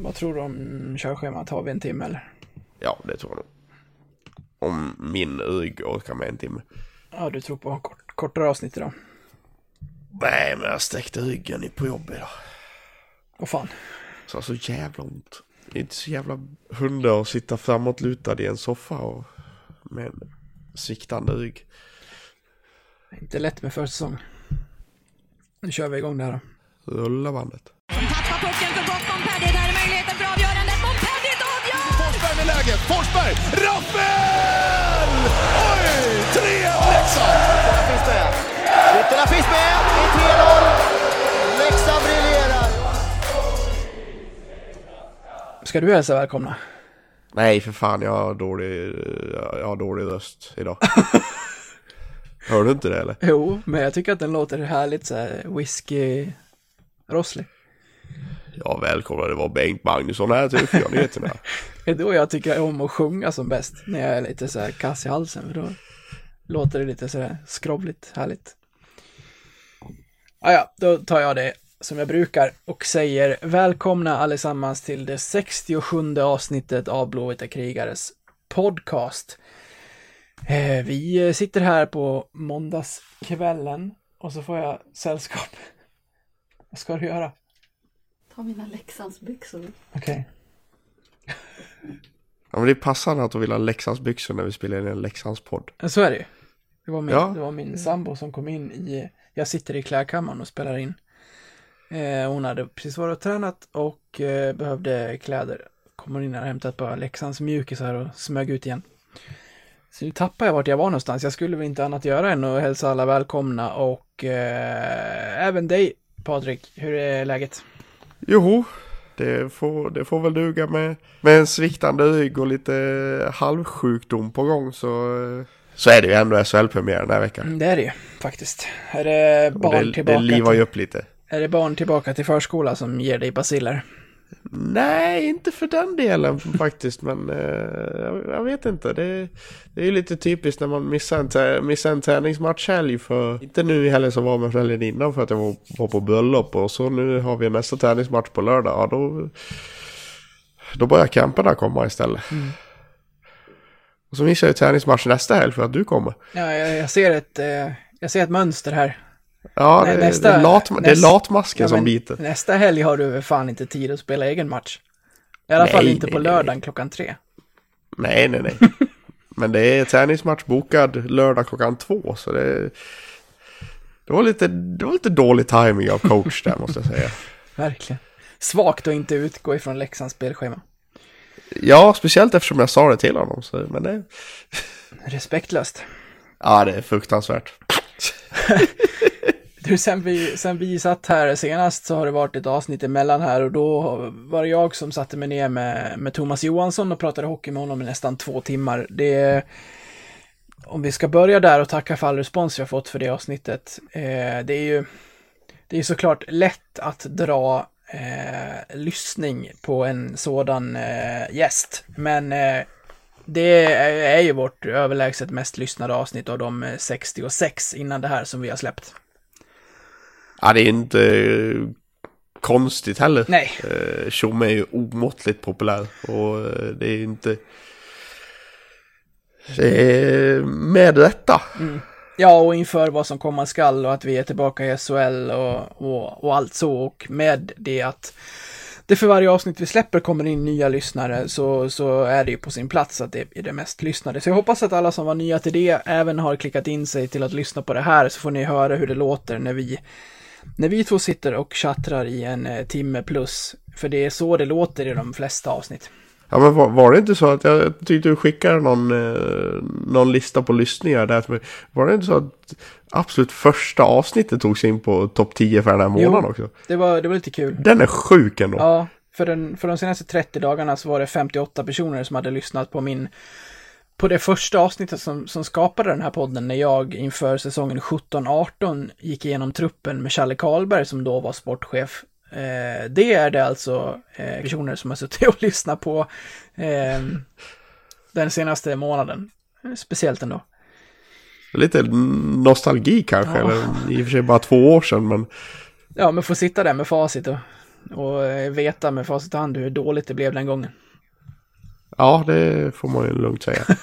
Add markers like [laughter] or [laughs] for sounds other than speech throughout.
Vad tror du om körschemat? Har vi en timme eller? Ja, det tror jag nog. Om min rygg orkar med en timme. Ja, du tror på kort, kortare avsnitt idag. Nej, men jag sträckte ryggen på jobbet idag. Vad fan. Så så jävla ont. Det är inte så jävla hundar att sitta framåtlutad i en soffa och med en sviktande rygg. Inte lätt med försäsong. Nu kör vi igång det här då. Rulla bandet. Som tappar pucken för gott. Montpellier, där är möjligheten för avgörandet. Montpellier avgör! Forsberg med läget. Forsberg! Rappel! Oj! 3-1 Leksand! Ytterna finns med. Ytterna finns med. Det är 3-0. Leksand briljerar. Ska du hälsa välkomna? Nej, för fan, jag har dålig, jag har dålig röst idag. [laughs] Hör du inte det eller? Jo, men jag tycker att den låter härligt så här whisky-rosslig. Ja, välkomna, det var Bengt Magnusson här till nyheterna. [laughs] Det är då jag tycker om att sjunga som bäst. När jag är lite så här kass i halsen. För då låter det lite så här skrovligt, härligt. Ah, ja, då tar jag det som jag brukar och säger välkomna allesammans till det 67 avsnittet av Blåvita krigares podcast. Eh, vi sitter här på måndagskvällen och så får jag sällskap. Vad ska du göra? Ta mina Leksandsbyxor. Okej. Ja, men det är passande att du vill ha Leksandsbyxor när vi spelar in en Leksandspodd. Så är det ju. Det var min, Ja. det var min sambo som kom in i, jag sitter i klädkammaren och spelar in. Eh, hon hade precis varit och tränat och eh, behövde kläder. Kommer in och hämtat par Leksands mjukisar och smög ut igen. Så nu tappar jag vart jag var någonstans. Jag skulle väl inte annat göra än att hälsa alla välkomna och eh, även dig Patrik. Hur är läget? Jo, det får, det får väl duga med, med en sviktande rygg och lite halvsjukdom på gång så, så är det ju ändå SHL-premiär den här veckan. Mm, Det är det ju faktiskt. Är det barn det, tillbaka? det livar ju upp lite. är det barn tillbaka till förskola som ger dig basiller? Nej, inte för den delen faktiskt, men eh, jag, vet inte. Det, det är ju lite typiskt när man missar en, missar en träningsmatchhelg för, inte nu i helgen som var med helgen innan för att jag var, var på bröllop och så nu har vi nästa träningsmatch på lördag. Ja, då, då börjar camperna komma istället. Och så missar jag träningsmatch nästa helg för att du kommer. Ja, jag, jag ser ett, eh, jag ser ett mönster här. Ja, Nej, det, nästa- det, är lat, det är nästa- latmasken Ja, som biter. Nästa helg har du fan inte tid att spela egen match. I alla fall Nej, inte på nej, nej. lördagen klockan tre. Nej, nej, nej. [laughs] Men det är träningsmatch bokad lördag klockan två, så det... Det var lite, det var lite dålig timing av coach där, måste jag säga. [laughs] Verkligen. Svagt att inte utgå ifrån Leksands spelschema. Ja, speciellt eftersom jag sa det till honom. Så, men det... Respektlöst. Ja, det är fruktansvärt. [laughs] Du, sen vi, sen vi satt här senast så har det varit ett avsnitt emellan här och då var det jag som satte mig ner med, med Thomas Johansson och pratade hockey med honom i nästan två timmar. Det om vi ska börja där och tacka för all respons vi har fått för det avsnittet. Eh, det är ju det är såklart lätt att dra eh, lyssning på en sådan eh, gäst, men eh, det är, ju vårt överlägset mest lyssnade avsnitt av de eh, 66 innan det här som vi har släppt. Ja, det är inte eh, konstigt heller. Nej. Eh, Tjomme är ju omåttligt populär och eh, det är inte... Det är med rätta. Ja, och inför vad som komma skall och att vi är tillbaka i SHL och, och, och allt så och med det att det för varje avsnitt vi släpper kommer in nya lyssnare så, så är det ju på sin plats att det är det mest lyssnade. Så jag hoppas att alla som var nya till det även har klickat in sig till att lyssna på det här så får ni höra hur det låter när vi när vi två sitter och chattrar i en eh, timme plus. För det är så det låter i de flesta avsnitt. Ja men var, var det inte så att jag tyckte du skickade någon, eh, någon lista på lyssningar där till mig. Var det inte så att absolut första avsnittet togs in på topp 10 för den här månaden Jo. också? Det var, det var lite kul. Den är sjuk ändå. Ja, för, den, för de senaste 30 dagarna så var det 58 personer som hade lyssnat på min på det första avsnittet som, som skapade den här podden när jag inför säsongen 17-18 gick igenom truppen med Challe Karlberg som då var sportchef. Eh, det är det alltså eh, personer som har suttit och [laughs] lyssnat på eh, den senaste månaden. Speciellt ändå. Lite nostalgi kanske, Ja. eller i och för sig bara två år sedan men Ja, men få sitta där med facit och och eh, veta med facit i hand hur dåligt det blev den gången. Ja, det får man ju lugnt säga. [laughs]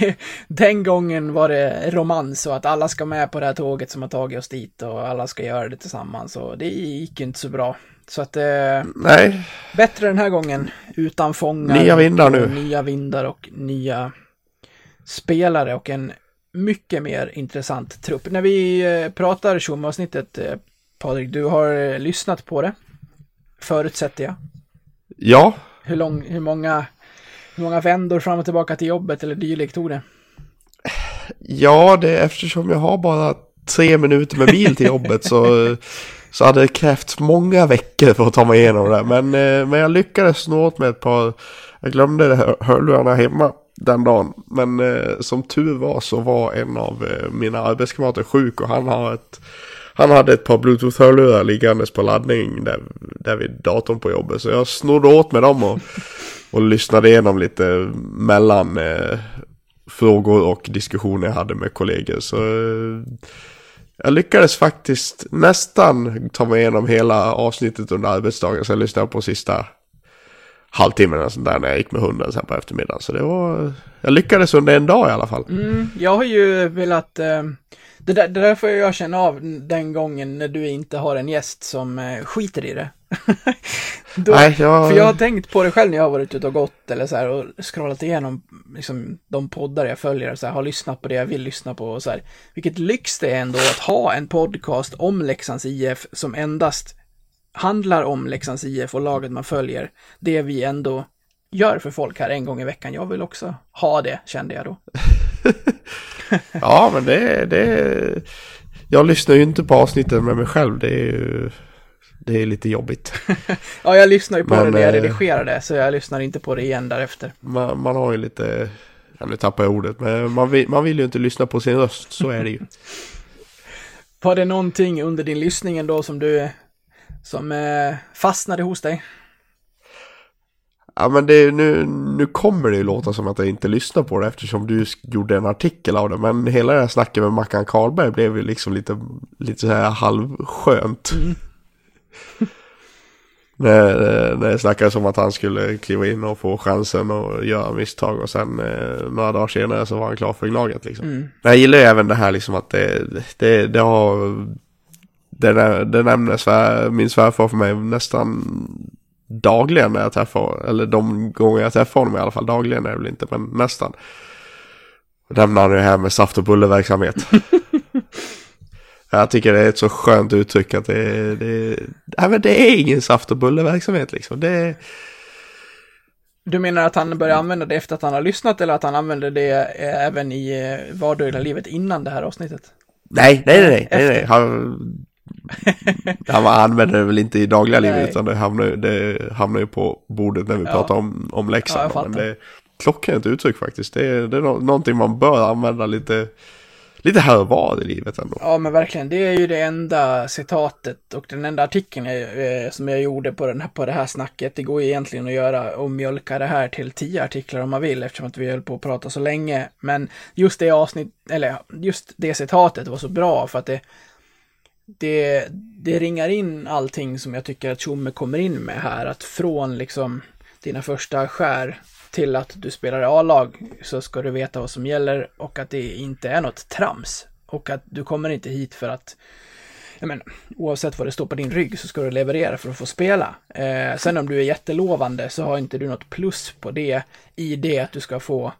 Det, den gången var det romans och att alla ska med på det här tåget som har tagit oss dit och alla ska göra det tillsammans och det gick inte så bra. Så att eh, Nej, bättre den här gången utan fångar. Nya vindar nu. Nya vindar och nya spelare och en mycket mer intressant trupp. När vi eh, pratar Tjomme-avsnittet, eh, Patrik, du har eh, lyssnat på det. Förutsätter jag. ja, hur, lång, hur, många, hur många vändor fram och tillbaka till jobbet eller dylikt tog det? ja, det eftersom jag har bara tre minuter med bil till jobbet så, så hade det krävts många veckor för att ta mig igenom det. Men, eh, men jag lyckades nå åt med ett par, jag glömde hör- hörlurarna hemma den dagen. Men eh, som tur var så var en av eh, mina arbetskamrater sjuk och han har ett han hade ett par bluetooth-hörlurar liggandes på laddning där, där vid datorn på jobbet. Så jag snodde åt med dem och, och lyssnade igenom lite mellan eh, frågor och diskussioner jag hade med kollegor. Så eh, jag lyckades faktiskt nästan ta mig igenom hela avsnittet under arbetsdagen. Så jag lyssnade på sista halvtimmen eller sånt där när jag gick med hunden sen på eftermiddagen. Så det var, jag lyckades under en dag i alla fall. Mm, jag har ju velat, eh, det, där, det där får jag känna av den gången när du inte har en gäst som eh, skiter i det. [laughs] Då, Nej, jag- För jag har tänkt på det själv när jag har varit ute och gått eller så här och scrollat igenom liksom, de poddar jag följer och så här, har lyssnat på det jag vill lyssna på och så här. Vilket lyx det är ändå att ha en podcast om Leksands IF som endast handlar om Leksands IF och laget man följer. Det vi ändå gör för folk här en gång i veckan. Jag vill också ha det, kände jag då. [laughs] Ja, men det, det... Jag lyssnar ju inte på avsnitten med mig själv. Det är ju... Det är lite jobbigt. [laughs] Ja, jag lyssnar ju på Men, det när jag eh, redigerar det, så jag lyssnar inte på det igen därefter. Man, man har ju lite... Ja, nu tappar jag ordet. Men man vill, man vill ju inte lyssna på sin röst. Så är det ju. [laughs] Var det någonting under din lyssning ändå som du, som eh, fastnade hos dig? Ja, men det, nu, nu kommer det ju låta som att jag inte lyssnar på det eftersom du gjorde en artikel av det. Men hela det här snacket med Mackan Karlberg blev ju liksom lite, lite så här halvskönt. [laughs] när, när det snackades om att han skulle kliva in och få chansen och göra misstag och sen eh, några dagar senare så var han klar för Gnaget liksom. Mm. Jag gillar ju även det här liksom att det, det, det har det, det nämner svär, min svärfar för mig nästan dagligen när jag träffar, eller de gånger jag träffar honom i alla fall, dagligen är det väl inte, men nästan. Nämner han det här med saft och bullerverksamhet. [laughs] jag tycker det är ett så skönt uttryck att det, det, nej, men det är ingen saft och bullerverksamhet liksom. Det, Du menar att han börjar använda det efter att han har lyssnat eller att han använder det eh, även i eh, vardagliga livet innan det här avsnittet? nej, nej, nej, nej, nej, nej. Han, han använder det väl inte i dagliga Nej. livet utan det hamnar, ju- det hamnar ju på bordet när vi Ja. pratar om, om Ja, jag fattar. men det är klockrent uttryck faktiskt. Det är, det är nå- någonting man bör använda lite, lite här och var i livet ändå. Ja, men verkligen. Det är ju det enda citatet och den enda artikeln jag, eh, som jag gjorde på, den här, på det här snacket. Det går ju egentligen att göra och mjölka det här till tio artiklar om man vill eftersom att vi höll på att prata så länge. Men just det avsnitt, eller just det citatet var så bra för att det, det, det ringar in allting som jag tycker att Tjomme kommer in med här. Att från liksom dina första skär till att du spelar i A-lag så ska du veta vad som gäller och att det inte är något trams. Och att du kommer inte hit för att, jag menar, oavsett vad det står på din rygg så ska du leverera för att få spela. Eh, sen om du är jättelovande så har inte du något plus på det i det att du ska få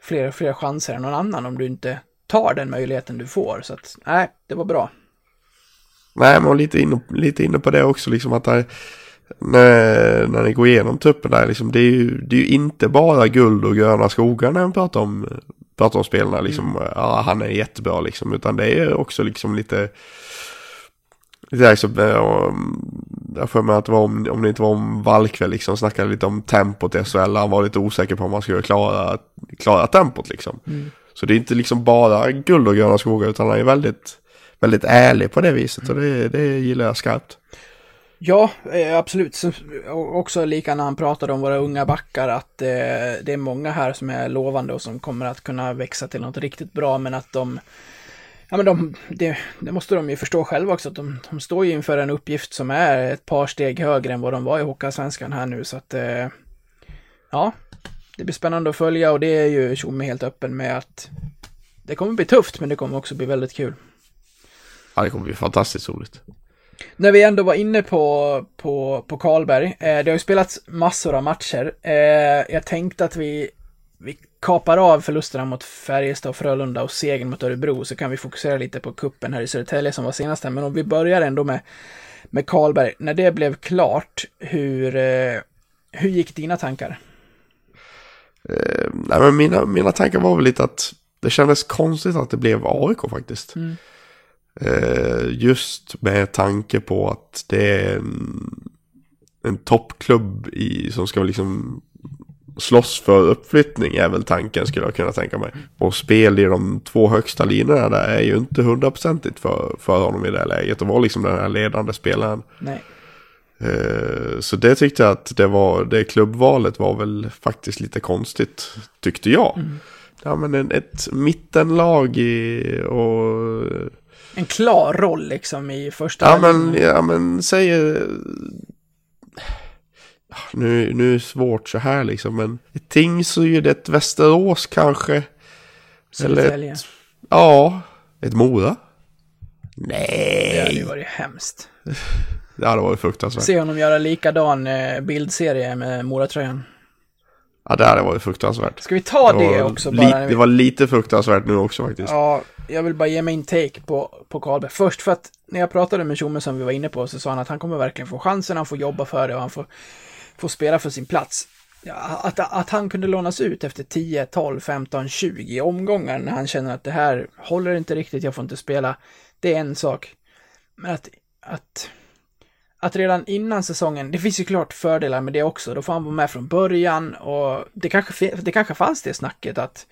fler och fler chanser än någon annan om du inte tar den möjligheten du får. Så att, nej, det var bra. Nej, men lite inne, lite inne på det också, liksom att där, när, när ni går igenom truppen där, liksom, det, är ju, det är ju inte bara guld och gröna skogar när man pratar om, pratar om spelarna, liksom, ja, han är jättebra liksom, utan det är också liksom lite, lite där, liksom, eh, jag får med att det var om, om det inte var om Valkväll liksom, snackade lite om tempot i SHL, han var lite osäker på om man skulle klara, klara tempot liksom. Så det är inte liksom bara guld och gröna skogar, utan han är väldigt, väldigt ärlig på det viset och det, det gillar jag skarpt. Ja, eh, absolut. Också lika när han pratade om våra unga backar att eh, det är många här som är lovande och som kommer att kunna växa till något riktigt bra men att de Ja, men de, det, det måste de ju förstå själva också, att de, de står ju inför en uppgift som är ett par steg högre än vad de var i Hockeyallsvenskan här nu, så att eh, ja, det blir spännande att följa och det är ju Tjomme helt öppen med att det kommer bli tufft, men det kommer också bli väldigt kul. Ja, det kommer bli fantastiskt roligt. När vi ändå var inne på, på, på Karlberg, eh, det har ju spelats massor av matcher. Eh, jag tänkte att vi, vi kapar av förlusterna mot Färjestad och Frölunda och segern mot Örebro så kan vi fokusera lite på kuppen här i Södertälje som var senast här. Men om vi börjar ändå med, med Karlberg, när det blev klart, hur, eh, hur gick dina tankar? Eh, nej, men mina, mina tankar var väl lite att det kändes konstigt att det blev AIK faktiskt. Mm. Eh, just med tanke på att det är en, en toppklubb i, som ska liksom slåss för uppflyttning är väl tanken skulle jag kunna tänka mig. Och spel i de två högsta linjerna där är ju inte hundraprocentigt för, för honom i det här läget. Och var liksom den här ledande spelaren. Nej. Eh, Så det tyckte jag att det var, det klubbvalet var väl faktiskt lite konstigt, tyckte jag. Ja men en, ett mittenlag i, och... En klar roll liksom i första Ja men, ja men säger... Nu, nu är det svårt så här liksom, men ett Tingsryd, ett Västerås kanske. Eller Södertälje. ett, ja, ett Mora. Det hade ju Nej, varit hemskt. det hade varit fruktansvärt. Se honom göra likadan eh, bildserie med Moratröjan. Ja, det hade varit fruktansvärt. Ska vi ta det var också bara? Det var lite fruktansvärt nu också faktiskt. Ja, jag vill bara ge min take på, på Karlberg. Först för att när jag pratade med Tjomme som vi var inne på så sa han att han kommer verkligen få chansen, han får jobba för det och han får, får spela för sin plats. Ja, att, att han kunde lånas ut efter 10, 12, 15, 20 omgångar när han känner att det här håller inte riktigt, jag får inte spela. Det är en sak. Men att, att, att redan innan säsongen, det finns ju klart fördelar med det också, då får han vara med från början och det kanske, det kanske fanns det snacket att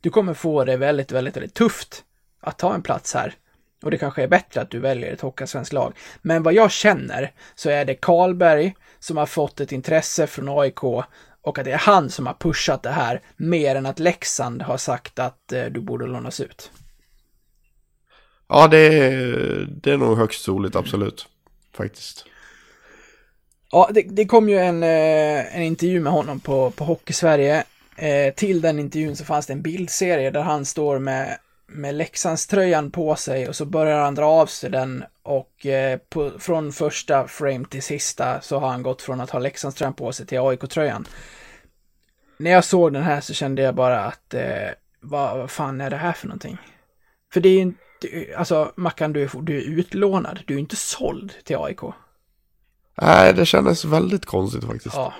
du kommer få det väldigt, väldigt, väldigt tufft att ta en plats här. Och det kanske är bättre att du väljer ett Hockeyallsvenskt lag. Men vad jag känner så är det Karlberg som har fått ett intresse från AIK och att det är han som har pushat det här mer än att Leksand har sagt att eh, du borde lånas ut. Ja, det är, det är nog högst troligt, absolut. Faktiskt. Ja, det, det kom ju en, eh, en intervju med honom på, på Hockeysverige. Eh, till den intervjun så fanns det en bildserie där han står med, med Leksandströjan på sig och så börjar han dra av sig den och eh, på, från första frame till sista så har han gått från att ha Leksandströjan på sig till AIK-tröjan. När jag såg den här så kände jag bara att eh, vad, vad fan är det här för någonting? För det är ju inte, alltså Mackan du är, du är utlånad, du är inte såld till AIK. Nej, det kändes väldigt konstigt faktiskt. Ja,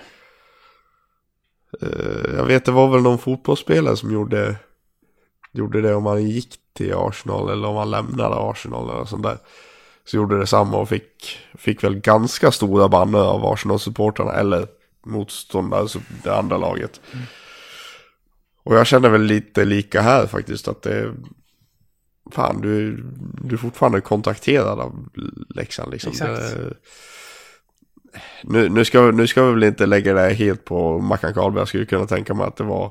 Eh, Jag vet, det var väl någon fotbollsspelare som gjorde, gjorde det om han gick till Arsenal eller om han lämnade Arsenal eller sånt där. Så gjorde det samma och fick, fick väl ganska stora bannor av Arsenal-supportrarna eller motståndare, det andra laget. Och jag känner väl lite lika här faktiskt att det Fan, du, du är fortfarande kontakterad av Leksand liksom. Exakt. Det, nu, nu, ska, nu ska vi väl inte lägga det helt på Mackan Karlberg. Jag skulle kunna tänka mig att det var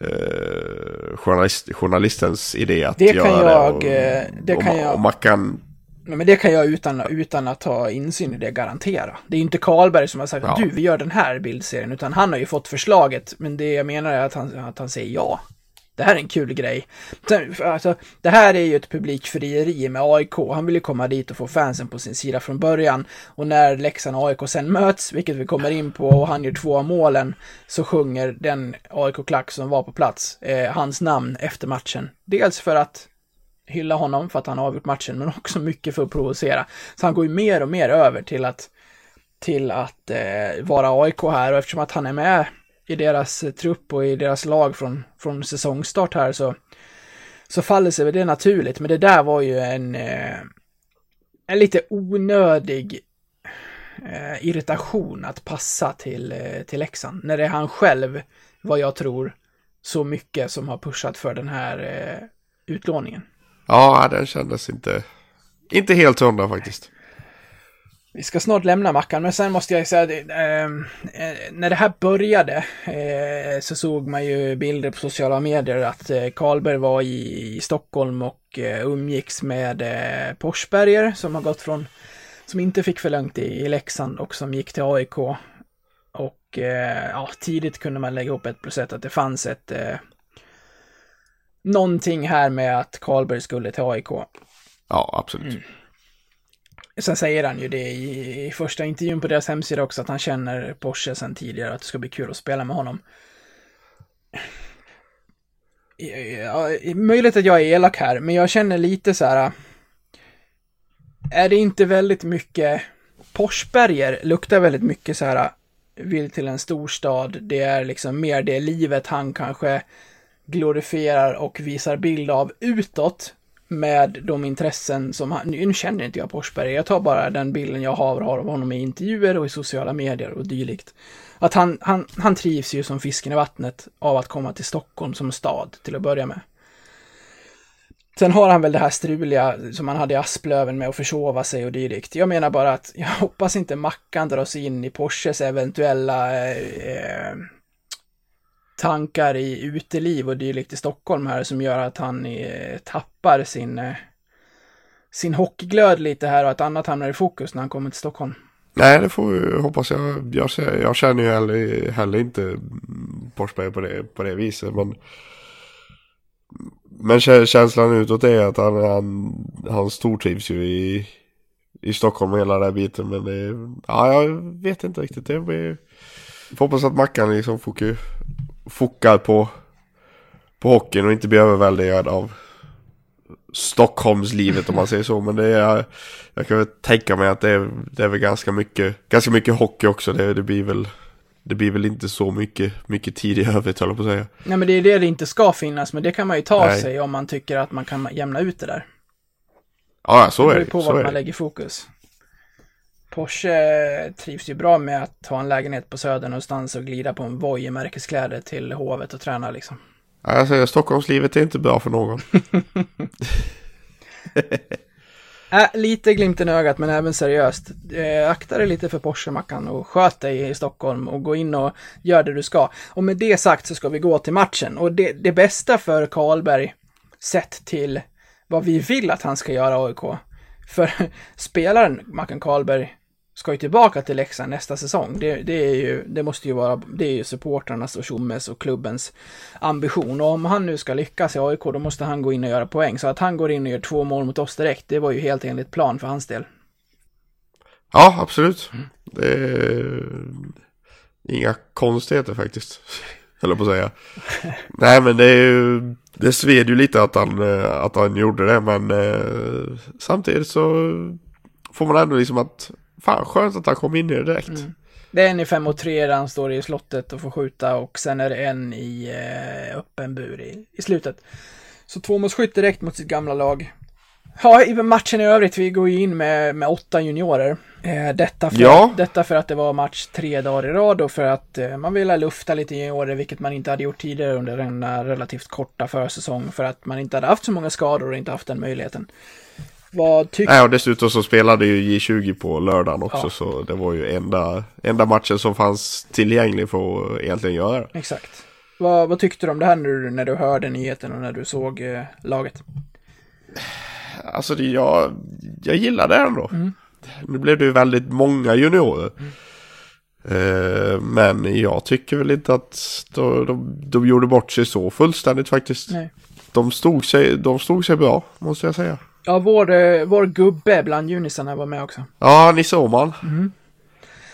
eh, journalist, journalistens idé att Det kan göra jag, det. eh, det och, kan och, jag- och Mackan, Nej, Men det kan jag utan, utan att ha insyn i det garantera. Det är inte Karlberg som har sagt Ja. du, vi gör den här bildserien, utan han har ju fått förslaget, men det jag menar är att han, att han säger ja. Det här är en kul grej. Alltså, det här är ju ett publikfrieri med AIK. Han vill ju komma dit och få fansen på sin sida från början. Och när Leksand och AIK sen möts, vilket vi kommer in på, och han gör två av målen, så sjunger den AIK-klack som var på plats eh, hans namn efter matchen. Dels för att hylla honom för att han har avgjort matchen, men också mycket för att provocera. Så han går ju mer och mer över till att, till att eh, vara AIK här och eftersom att han är med i deras trupp och i deras lag från, från säsongstart här så, så faller sig väl det naturligt. Men det där var ju en, eh, en lite onödig eh, irritation att passa till, eh, till Leksand. När det är han själv, vad jag tror, så mycket som har pushat för den här utlåningen. ja den kändes inte, inte helt hundra faktiskt. Vi ska snart lämna Mackan, men sen måste jag säga att eh, eh, när det här började eh, så såg man ju bilder på sociala medier att eh, Karlberg var i, i Stockholm och eh, umgicks med eh, Porsberger som har gått från, som inte fick förlängt i, i Leksand och som gick till AIK. Och eh, ja, tidigt kunde man lägga ihop ett plus ett att det fanns ett eh, någonting här med att Karlberg skulle till AIK. Ja, absolut. Mm. Sen säger han ju det i, i första intervjun på deras hemsida också, att han känner Porsche sen tidigare, att det ska bli kul att spela med honom. Ja, möjligt att jag är elak här, men jag känner lite så här. Äh, är det inte väldigt mycket Porsberger luktar väldigt mycket så här vill till en storstad. Det är liksom mer det livet han kanske glorifierar och visar bild av utåt med de intressen som han, nu känner inte jag Porsberg, jag tar bara den bilden jag har, har av honom i intervjuer och i sociala medier och dylikt. Att han, han, han trivs ju som fisken i vattnet av att komma till Stockholm som stad till att börja med. Sen har han väl det här struliga som han hade i Asplöven med att försova sig och dylikt. Jag menar bara att jag hoppas inte Mackan dras in i Porsches eventuella eh, eh tankar i uteliv och dylikt i Stockholm här som gör att han eh, tappar sin, eh, sin hockeyglöd lite här och att annat hamnar i fokus när han kommer till Stockholm. Nej, det får vi hoppas jag. Jag, jag känner ju heller, heller inte Forsberg på det, på det viset. Men, men känslan utåt är att han, han, han stortrivs ju i, i Stockholm och hela den här biten. Men det, ja, jag vet inte riktigt. Det blir, får hoppas att Mackan liksom fokuserar fokar på, på hockeyn och inte blir överväldigad av Stockholmslivet om man säger så. Men det är, jag kan väl tänka mig att det är, det är väl ganska mycket, ganska mycket hockey också. Det, det blir väl det blir väl inte så mycket, mycket tid i övrigt höll jag på att säga. Nej men det är det det inte ska finnas, men det kan man ju ta Nej. sig om man tycker att man kan jämna ut det där. Ja, så är det. Det på vart man lägger fokus. Porsche trivs ju bra med att ha en lägenhet på Söder någonstans och glida på en Voi i märkeskläder till hovet och träna liksom. Ja, jag säger Stockholmslivet är inte bra för någon. [laughs] äh, lite glimten i ögat men även seriöst. Eh, akta dig lite för Porsche-mackan och sköt dig i Stockholm och gå in och gör det du ska. Och med det sagt så ska vi gå till matchen och det, det bästa för Karlberg sett till vad vi vill att han ska göra AIK. För [laughs] spelaren Mackan Karlberg ska ju tillbaka till Leksand nästa säsong. Det, det, är ju, det måste ju vara, det är ju supportrarnas och Tjommes och klubbens ambition. Och om han nu ska lyckas i AIK, då måste han gå in och göra poäng. Så att han går in och gör två mål mot oss direkt, det var ju helt enligt plan för hans del. Ja, absolut. Mm. Det är inga konstigheter faktiskt. [laughs] Höll på att säga. [laughs] Nej, men det är ju, det sved ju lite att han, att han gjorde det, men eh, samtidigt så får man ändå liksom att Fan skönt att han kom in i det direkt. Mm. Det är en i 5 och 3 där han står i slottet och får skjuta och sen är det en i eh, öppen bur i, i slutet. Så två mot skytt direkt mot sitt gamla lag. Ja, i matchen i övrigt, vi går ju in med, med åtta juniorer. Eh, detta, för, ja. detta för att det var match tre dagar i rad och för att eh, man ville lufta lite juniorer, vilket man inte hade gjort tidigare under den relativt korta försäsong, för att man inte hade haft så många skador och inte haft den möjligheten. Vad tycker Nej, och dessutom så spelade ju J20 på lördagen också, ja. så det var ju enda, enda matchen som fanns tillgänglig för att egentligen göra. Exakt. Vad, vad tyckte du om det här när när du hörde nyheten och när du såg eh, laget? Alltså, det, jag, jag gillade det ändå. Mm. Nu blev det ju väldigt många juniorer. Mm. Eh, men jag tycker väl inte att de, de, de gjorde bort sig så fullständigt faktiskt. Nej. De stod, sig, de stod sig bra, måste jag säga. Ja, vår, eh, vår gubbe bland junisarna var med också. Ja, Nisse Åhman. Mm.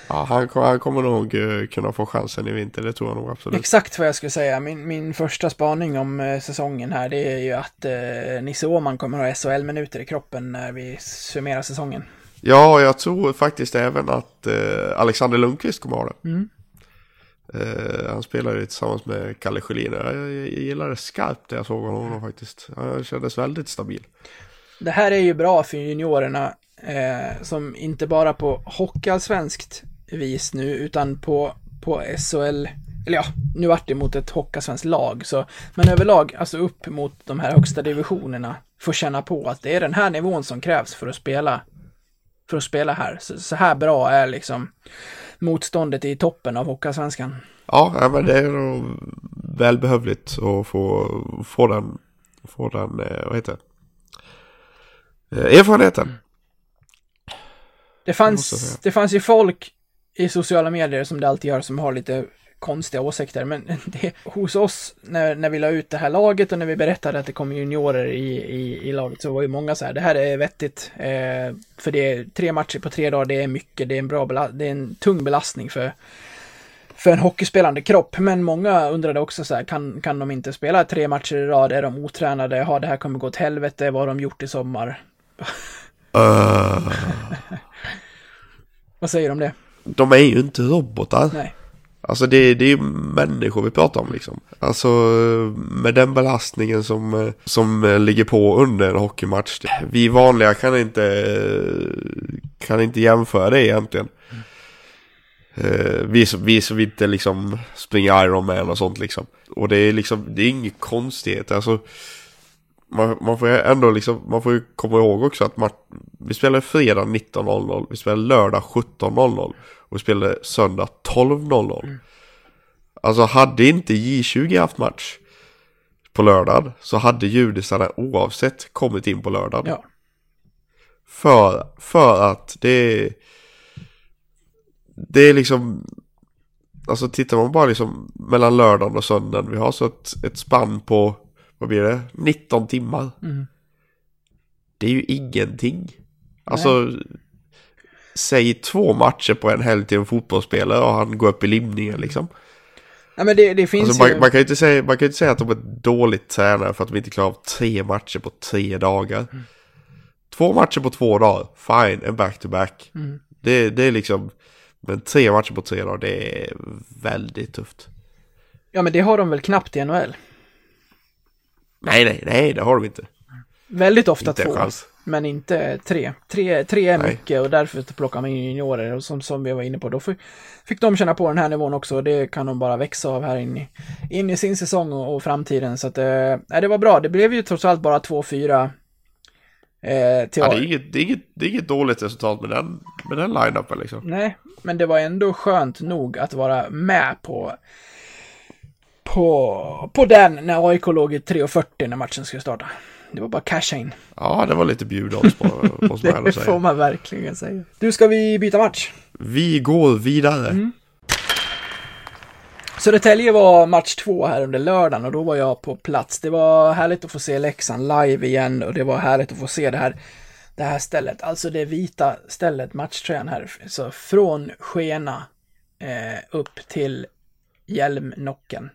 Ja, han, han kommer nog uh, kunna få chansen i vinter, det tror jag nog absolut. Exakt vad jag skulle säga. Min, min första spaning om uh, säsongen här, det är ju att uh, Nisse Åhman kommer ha SHL-minuter i kroppen när vi summerar säsongen. Ja, jag tror faktiskt även att Alexander Lundqvist kommer ha det. Mm. han spelade ju tillsammans med Kalle Sjölin. Jag, jag, jag gillade skarpt det jag såg honom faktiskt. Han kändes väldigt stabil. Det här är ju bra för juniorerna eh, som inte bara på hockeyallsvenskt vis nu utan på, på SHL, eller ja, nu vart det mot ett hockeyallsvenskt lag så, men överlag alltså upp mot de här högsta divisionerna får känna på att det är den här nivån som krävs för att spela för att spela här. Så, så här bra är liksom motståndet i toppen av Hockeyallsvenskan. Ja, men det är nog välbehövligt att få, få den, få den, eh, vad heter det? Eh, Erfarenheten. Det fanns, det fanns ju folk i sociala medier som det alltid gör som har lite konstiga åsikter, men [laughs] det, hos oss när, när vi la ut det här laget och när vi berättade att det kommer juniorer i, i, i laget så var ju många så här, det här är vettigt, eh, för det är tre matcher på tre dagar, det är mycket, det är en bra det är en tung belastning för för en hockeyspelande kropp, men många undrade också så här, kan, kan de inte spela tre matcher i rad? Är de otränade? Har det här kommer gå åt helvete? Vad har de gjort i sommar? Uh, Vad säger du om det? de är ju inte robotar. Nej. Alltså det, det är ju människor vi pratar om liksom. Alltså med den belastningen som, eh, som eh, ligger på under en hockeymatch. Vi vanliga kan inte, kan inte jämföra det egentligen. Eh, Vi som, vi som inte liksom springer Ironman och sånt liksom. Och det är liksom, det är inget konstighet. Alltså man, man får ändå liksom, man får ju komma ihåg också att man, vi spelar fredag 19.00, vi spelar lördag 17.00 och vi spelar söndag 12.00. Alltså hade inte J20 haft match på lördag så hade judisarna oavsett kommit in på lördag. Ja. För, för att det det är liksom Alltså tittar man bara liksom mellan lördagen och söndagen Vi har så ett, ett spann på Vad blir det? 19 timmar Mm. Det är ju ingenting Alltså Säg två matcher på en helg till en fotbollsspelare och han går upp i limningen liksom Nej men det, det finns Alltså ju... man, man, kan ju inte säga, man kan inte säga att de är dåligt tränare för att de inte klarar av tre matcher på tre dagar. Två matcher på två dagar, fine, en back-to-back. Det, det är liksom, men tre matcher på tre dagar, det är väldigt tufft. Ja men det har de väl knappt i NHL. Nej, nej, nej, det har de inte. Väldigt ofta Inte två. chans. Men inte tre. Tre, tre är Nej. mycket och därför plockar man in juniorer och som, som vi var inne på. Då fick, fick de känna på den här nivån också och det kan de bara växa av här in i, in i sin säsong och, och framtiden. Så att, eh, det var bra. Det blev ju trots allt bara 2-4 eh, till Ja, det, är inget, det, är inget, det är inget dåligt resultat med den, med den line-upen liksom. Nej, men det var ändå skönt nog att vara med på på, på den när AIK låg i 3.40 när matchen skulle starta. Det var bara casha in. Ja, det var lite bjudodds på, måste [laughs] man Det får säga. man verkligen säga. Du, ska vi byta match? Vi går vidare. Mm. Södertälje var match två här under lördagen och då var jag på plats. Det var härligt att få se Leksand live igen och det var härligt att få se det här, det här stället. Alltså det vita stället, matchtröjan här. Så från Skena eh, upp till Hjälmnocken.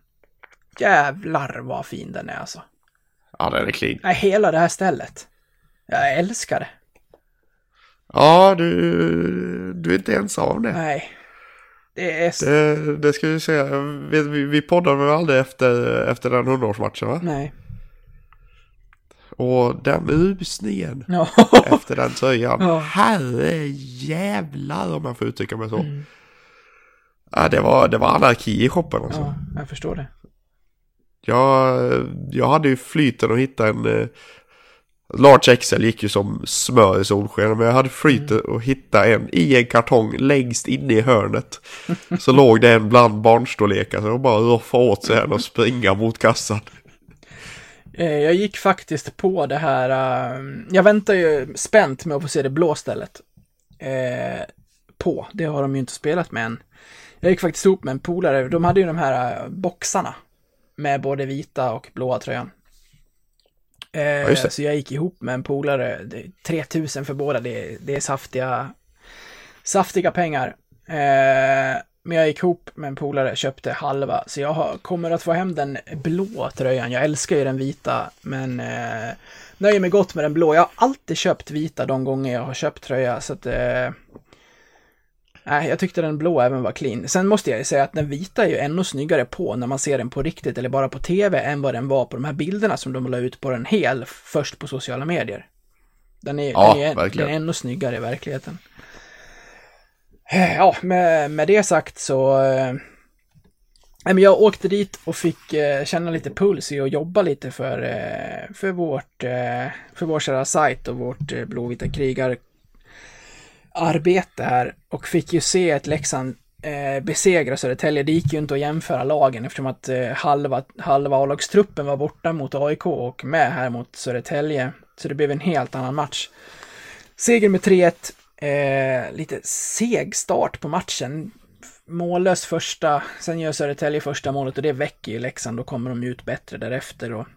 Jävlar vad fin den är alltså. Ja, den är clean. Nej, hela det här stället. Jag älskar det. Ja, du, du är inte ensam om det. Nej. Det är... Det, det ska vi säga. Vi, vi, poddade väl aldrig efter, efter den 100-årsmatchen va? Nej. Och den rusningen [laughs] efter den tröjan. Ja. Herre jävlar om man får uttrycka mig så. Ja, det, var, det var anarki i shoppen alltså. ja, jag förstår det. Jag, jag hade ju flyten att hitta en... eh, Large XL gick ju som smör i solsken. Men jag hade flyten att hitta en i en kartong längst inne i hörnet. Så låg det en bland barnstorlekar. Så jag bara roffa åt sig en och springa mot kassan. Eh, Jag gick faktiskt på det här, eh, jag väntar ju spänt med att få se det blå stället. Eh, på, det har de ju inte spelat med än. Jag gick faktiskt ihop med en polare, de hade ju de här boxarna. Med både vita och blåa tröjan. Eh, det. så jag gick ihop med en polare, det är 3000 för båda, det, är- det är saftiga, saftiga pengar. Eh, men jag gick ihop med en polare, köpte halva, så jag har, kommer att få hem den blå tröjan. Jag älskar ju den vita, men eh, nöjer mig gott med den blå. Jag har alltid köpt vita de gånger jag har köpt tröja, så att eh, Nej, jag tyckte den blå även var clean. Sen måste jag ju säga att den vita är ju ännu snyggare på när man ser den på riktigt eller bara på tv än vad den var på de här bilderna som de la ut på den hel först på sociala medier. Den är, Ja, den är, verkligen. den är ännu snyggare i verkligheten. Eh, Ja, med, med det sagt så... eh, men jag åkte dit och fick eh, känna lite puls i att jobba lite för, för, vårt, för vår kära sajt och vårt Blåvita krigar arbete här och fick ju se ett Leksand eh, besegra Södertälje. Det gick ju inte att jämföra lagen eftersom att eh, halva, halva A-lagstruppen var borta mot AIK och med här mot Södertälje. Så det blev en helt annan match. Seger med 3-1. Eh, lite seg start på matchen. Mållös första, sen gör Södertälje första målet och det väcker ju Leksand. Då kommer de ut bättre därefter. Och,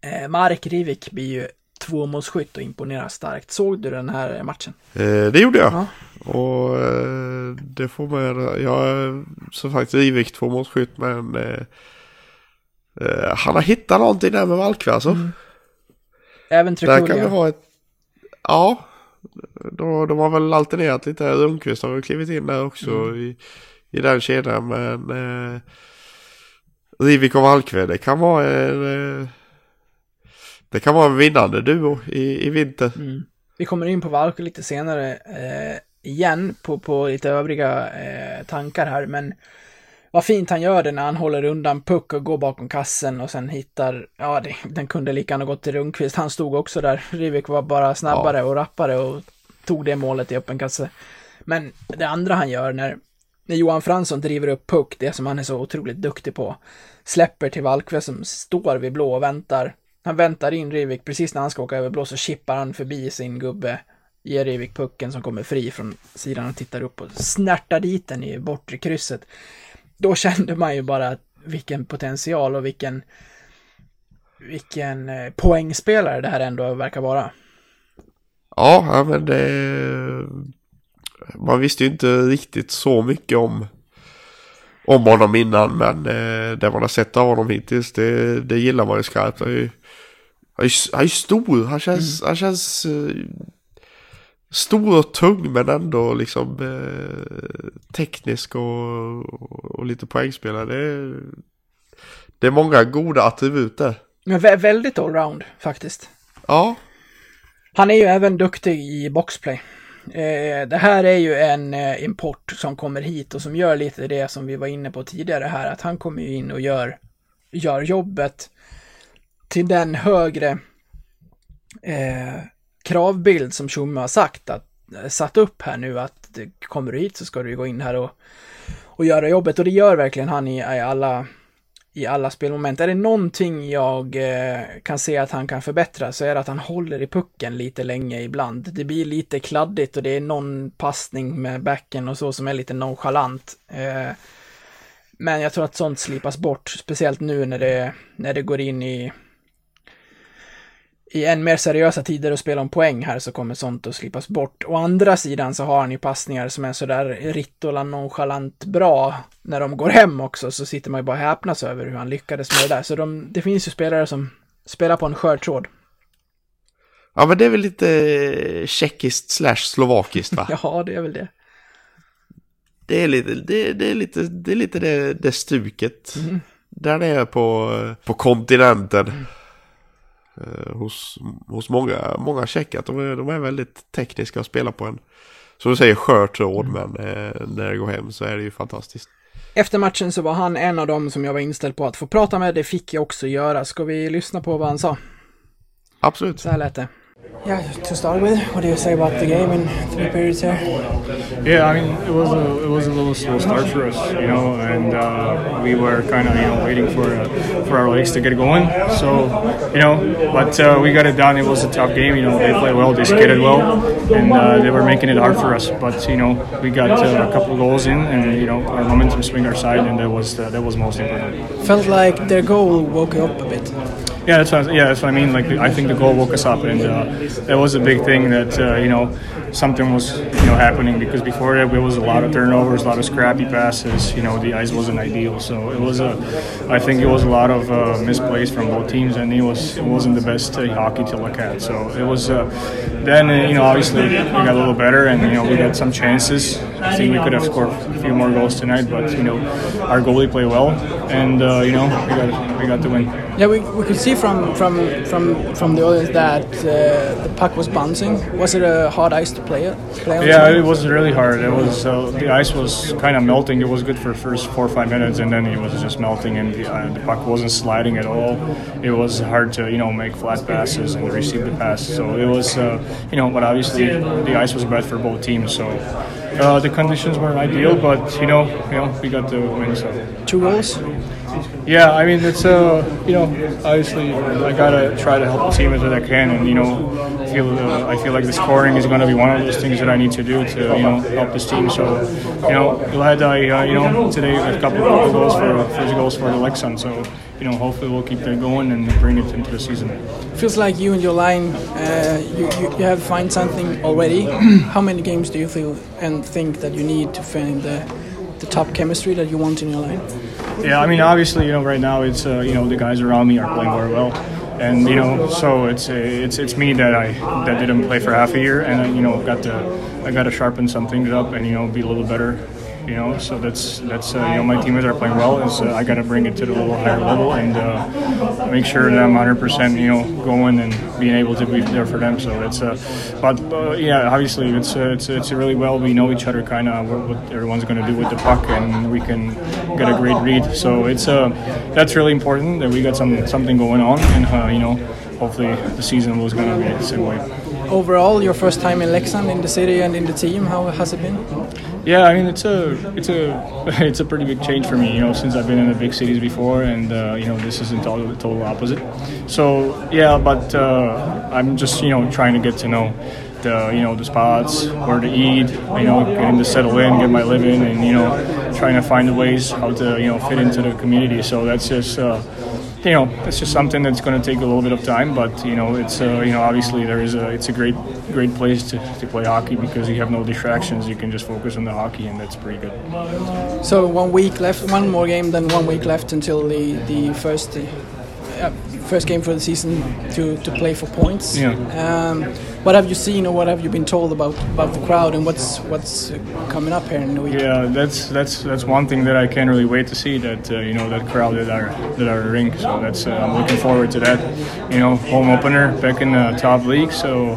eh, Mark Rivik blir ju tvåmålsskytt och imponerar starkt. Såg du den här matchen? Eh, det gjorde jag. Ja. Och eh, det får man göra. Jag är som sagt Rivik tvåmålsskytt men eh, eh, han har hittat någonting där med Valkve alltså. Mm. Även Där kan vi ha ett... Ja. Då, de har väl alternerat lite. Rundqvist har väl klivit in där också Mm. i, i den kedjan. Men eh, Rivik och Valkve det kan vara en... Det kan vara en vinnande duo i, i vinter. Mm. Vi kommer in på Valko lite senare eh, igen på, på lite övriga eh, tankar här, men vad fint han gör det när han håller undan puck och går bakom kassen och sen hittar, ja, det, den kunde lika gärna gått till Rundqvist. Han stod också där. Rivik var bara snabbare och rappare och tog det målet i öppen kasse. Men det andra han gör när, när Johan Fransson driver upp puck, det som han är så otroligt duktig på, släpper till Valkve som står vid blå och väntar. Han väntar in Rivik precis när han ska åka över blå så chippar han förbi sin gubbe, ger Rivik pucken som kommer fri från sidan och tittar upp och snärtar dit den i bortre krysset. Då [laughs] kände man ju bara vilken potential och vilken vilken eh, poängspelare det här ändå verkar vara. Ja, men det... Man visste ju inte riktigt så mycket om, om honom innan, men eh, det man har sett av honom hittills, det, det gillar man ju skarpt. Det är ju, han är, stor, han känns, han känns eh, stor och tung men ändå liksom eh, teknisk och, och lite poängspelare. Det är, det är många goda attribut där. Men vä- väldigt allround faktiskt. Ja, Han är ju även duktig i boxplay. Eh, det här är ju en eh, import som kommer hit och som gör lite det som vi var inne på tidigare här, att han kommer ju in och gör, gör jobbet till den högre eh, kravbild som Tjomme har sagt att eh, satt upp här nu att kommer du hit så ska du gå in här och, och göra jobbet och det gör verkligen han i, i alla i alla spelmoment. Är det någonting jag eh, kan se att han kan förbättra så är det att han håller i pucken lite länge ibland. Det blir lite kladdigt och det är någon passning med backen och så som är lite nonchalant. Eh, men jag tror att sånt slipas bort, speciellt nu när det, när det går in i i än mer seriösa tider och spela om poäng här så kommer sånt att slipas bort. Å andra sidan så har han ju passningar som är sådär Rittola nonchalant bra när de går hem också så sitter man ju bara och häpnas över hur han lyckades med det där. Så de, det finns ju spelare som spelar på en skör tråd. ja men det är väl lite tjeckiskt slash slovakiskt va? [laughs] Ja, det är väl det. Det är lite det, det, är lite, det, är lite det, det stuket. Mm. Där nere på, på kontinenten. Eh, hos, hos många, många tjecker. att De är, de är väldigt tekniska och spelar på en, som du säger, skör tråd. Mm. Men eh, när det går hem så är det ju fantastiskt. Efter matchen så var han en av dem som jag var inställd på att få prata med. Det fick jag också göra. Ska vi lyssna på vad han sa? Absolut. Så här lät det. Yeah, to start with, what do you say about the game in three periods here? Yeah, I mean, it was a it was a little slow start for us, you know, and uh, we were kind of you know waiting for uh, for our legs to get going. So, you know, but uh, we got it done. It was a tough game, you know. They played well, they skated well, and uh, they were making it hard for us. But you know, we got uh, a couple goals in, and you know, our momentum swing our side, and that was uh, that was most important. Felt like their goal woke you up a bit. Yeah, that's what, yeah, that's what I mean. Like, I think the goal woke us up, and uh, that was a big thing. That uh, you know, something was you know happening because before that there was a lot of turnovers, a lot of scrappy passes. You know, the ice wasn't ideal, so it was a. I think it was a lot of uh, misplays from both teams, and it was it wasn't the best uh, hockey to look at. So it was. Uh, then uh, you know, obviously we got a little better, and you know we got some chances. I think we could have scored a few more goals tonight, but you know, our goalie played well, and uh, you know, we got we got the win. Yeah, we, we could see from from from from the audience that uh, the puck was bouncing. Was it a hard ice to play it? Play Yeah, it was really hard. It was uh, the ice was kind of melting. It was good for the first four or five minutes, and then it was just melting, and the, uh, the puck wasn't sliding at all. It was hard to you know make flat passes and receive the pass. So it was uh, you know, but obviously the ice was bad for both teams. So uh, the conditions weren't ideal, but you know, you know, we got the win. So. two goals. Yeah, I mean it's uh you know obviously I gotta try to help the team as I can, and you know feel uh, I feel like the scoring is gonna be one of those things that I need to do to you know help this team. So you know glad I uh, you know today a couple of goals for first goals for the Lexan. So you know hopefully we'll keep that going and bring it into the season. Feels like you and your line, uh, you, you you have find something already. [clears throat] How many games do you feel and think that you need to find the the top chemistry that you want in your line? Yeah, I mean, obviously, you know, right now it's uh, you know the guys around me are playing very well, and you know, so it's uh, it's it's me that I that didn't play for half a year, and I, you know, got to I got to sharpen some things up and you know be a little better, you know. So that's that's uh, you know my teammates are playing well. Is uh, I got to bring it to the little higher level and uh, make sure that I'm 100 percent you know going and being able to be there for them. So that's uh, but yeah, obviously it's it's it's really well we know each other kind of what, what everyone's going to do with the puck and we can get a great read. So it's uh that's really important that we got some something going on and uh, you know hopefully the season was going to be the same way. Overall, your first time in Lexan, in the city and in the team, how has it been? Yeah, I mean it's a it's a [laughs] it's a pretty big change for me. You know, since I've been in the big cities before, and uh, you know this is in total the total opposite. So yeah, but uh, I'm just you know trying to get to know the you know the spots, where to eat, you know, getting to settle in, get my living, and you know trying to find the ways how to you know fit into the community. So that's just. Uh, you know, it's just something that's going to take a little bit of time, but you know, it's uh, you know, obviously there is a, it's a great, great place to, to play hockey because you have no distractions. You can just focus on the hockey, and that's pretty good. So one week left, one more game, then one week left until the the first uh, first game for the season to, to play for points. Yeah. Um, what have you seen or what have you been told about, about the crowd and what's what's uh, coming up here in the week? Yeah, that's that's that's one thing that I can't really wait to see. That uh, you know that crowd that are that are rink. So that's uh, I'm looking forward to that. You know, home opener back in the top league. So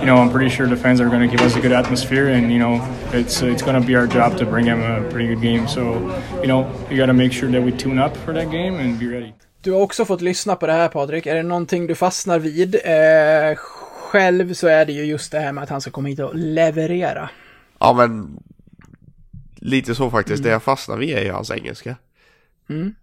you know I'm pretty sure the fans are going to give us a good atmosphere, and you know it's it's going to be our job to bring them a pretty good game. So you know we got to make sure that we tune up for that game and be ready. Du har också fått lyssna på det här Patrik. Är det någonting du fastnar vid? Eh, själv så är det ju just det här med att han ska komma hit och leverera. Ja men lite så faktiskt. Det jag fastnar vid är ju hans engelska. Mm.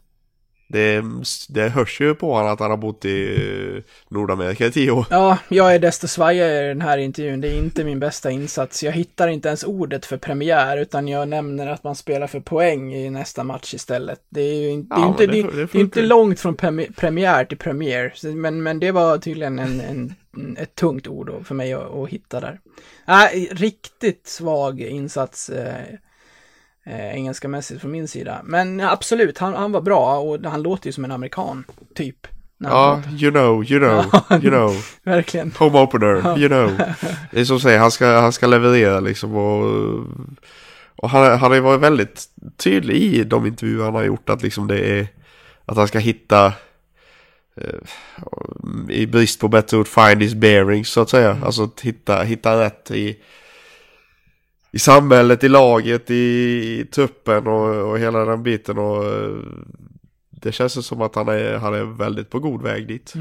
Det, det hörs ju på honom att han har bott i Nordamerika i tio år. Ja, jag är desto svajigare i den här intervjun. Det är inte min bästa insats. Jag hittar inte ens ordet för premiär, utan jag nämner att man spelar för poäng i nästa match istället. Det är ju inte, det är Ja, inte, det det, det är inte långt från premi- premiär till premiär. Men, men det var tydligen en, en, ett tungt ord för mig att, att hitta där. Nej, riktigt svag insats eh, eh, engelskamässigt från min sida. Men absolut, han, han var bra och han låter ju som en amerikan, typ. Ja, pratar. you know, you know, [laughs] you know. Verkligen. Home opener, you know. [laughs] Det är som säger, han ska, han ska leverera liksom och... Och han, han har ju varit väldigt tydlig i de intervjuer han har gjort att liksom det är... Att han ska hitta... eh, I brist på bättre ord, find his bearings så att säga. Alltså att hitta, hitta rätt i... I samhället, i laget, i, i truppen och, och hela den biten och... eh, Det känns som att han är, han är väldigt på god väg dit.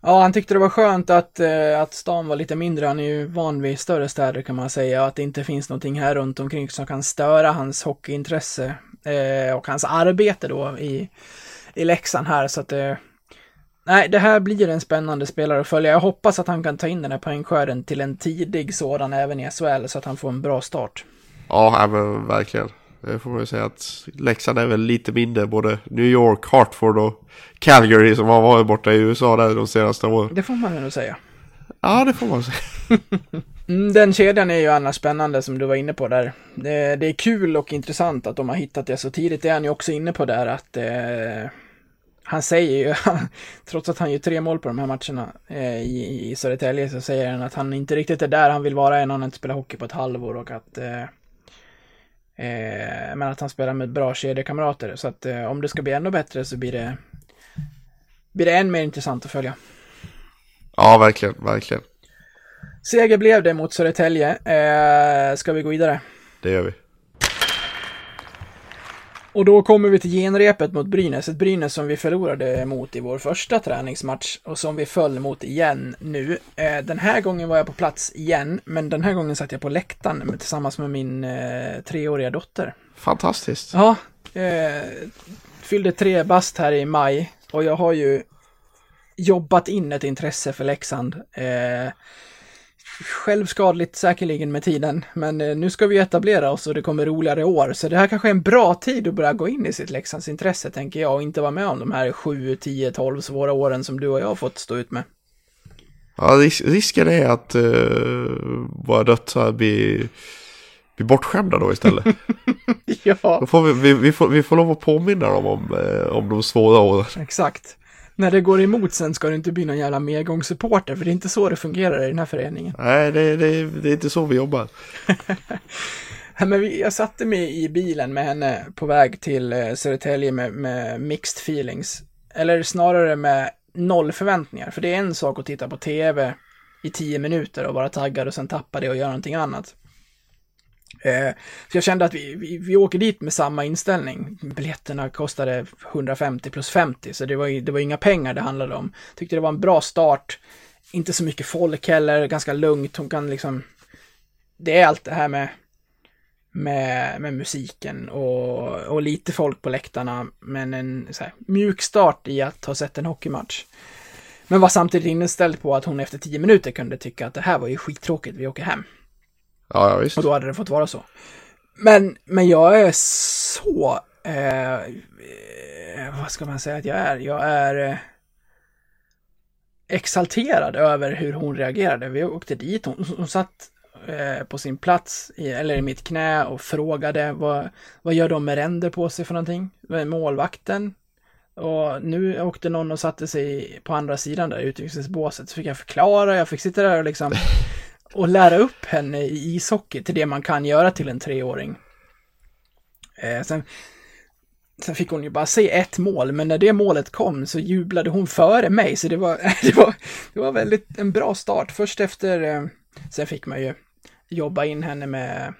Ja, han tyckte det var skönt att, eh, att stan var lite mindre. Han är ju van vid större städer kan man säga. Att det inte finns någonting här runt omkring som kan störa hans hockeyintresse eh, och hans arbete då i, i Leksand här. Så att det... nej, det här blir en spännande spelare att följa. Jag hoppas att han kan ta in den här poängskörden till en tidig sådan även i SHL så att han får en bra start. Ja, men verkligen. Det får man ju säga att Leksand är väl lite mindre, både New York, Hartford och Calgary som har varit borta i USA där de senaste åren. Det får man ändå säga. Ja, det får man säga. [laughs] Mm, den kedjan är ju annars spännande som du var inne på där. Det, det är kul och intressant att de har hittat det så tidigt. Det är han ju också inne på där att eh, han säger ju, [laughs] trots att han gör tre mål på de här matcherna eh, i, i Södertälje så säger han att han inte riktigt är där han vill vara än. Han har inte spelat hockey på ett halvår och att eh, Eh, men att han spelar med bra kedjekamrater. Så att eh, om det ska bli ännu bättre så blir det, blir det än mer intressant att följa. Ja, verkligen, verkligen. Seger blev det mot Södertälje. Eh, ska vi gå vidare? Det gör vi. Och då kommer vi till genrepet mot Brynäs. Ett Brynäs som vi förlorade mot i vår första träningsmatch och som vi föll mot igen nu. Eh, den här gången var jag på plats igen, men den här gången satt jag på läktaren tillsammans med min eh, treåriga dotter. Fantastiskt. Ja, eh, fyllde tre bast här i maj och jag har ju jobbat in ett intresse för Leksand. Eh, självskadligt säkerligen med tiden, men eh, nu ska vi etablera oss och det kommer roligare år, så det här kanske är en bra tid att börja gå in i sitt Leksands intresse, tänker jag, och inte vara med om de här 7, 10, 12 svåra åren som du och jag har fått stå ut med. Ja, ris risken är att uh, våra döttrar blir, blir bortskämda då istället. [laughs] ja. Då får vi, vi, vi, får, vi får lov att påminna dem om, eh, om de svåra åren. Exakt. När det går emot sen ska det inte bli någon jävla medgångssupporter, för det är inte så det fungerar i den här föreningen. Nej, det, det, det är inte så vi jobbar. [laughs] Men vi, jag satte mig i bilen med henne på väg till eh, Södertälje med, med mixed feelings. Eller snarare med noll förväntningar. För det är en sak att titta på tv i tio minuter och vara taggad och sen tappa det och göra någonting annat. Eh, så jag kände att vi, vi, vi åker dit med samma inställning. Biljetterna kostade 150 plus 50, så det var, det var inga pengar det handlade om. Tyckte det var en bra start. Inte så mycket folk heller, ganska lugnt. Hon kan liksom... Det är allt det här med, med, med musiken och, och lite folk på läktarna, men en så här, mjuk start i att ha sett en hockeymatch. Men var samtidigt inställd på att hon efter tio minuter kunde tycka att det här var ju skittråkigt, vi åker hem. Ja, ja visst. Och då hade det fått vara så. Men, men jag är så, eh, eh, vad ska man säga att jag är? Jag är eh, exalterad över hur hon reagerade. Vi åkte dit, hon, hon satt eh, på sin plats, i, eller i mitt knä och frågade vad, vad gör de med ränder på sig för någonting? Målvakten? Och nu åkte någon och satte sig på andra sidan där utvisningsbåset, så fick jag förklara, jag fick sitta där och liksom [laughs] och lära upp henne i ishockey till det man kan göra till en treåring. Eh, sen, sen fick hon ju bara se ett mål, men när det målet kom så jublade hon före mig, så det var, [laughs] det var, det var väldigt en bra start. Först efter, eh, sen fick man ju jobba in henne med,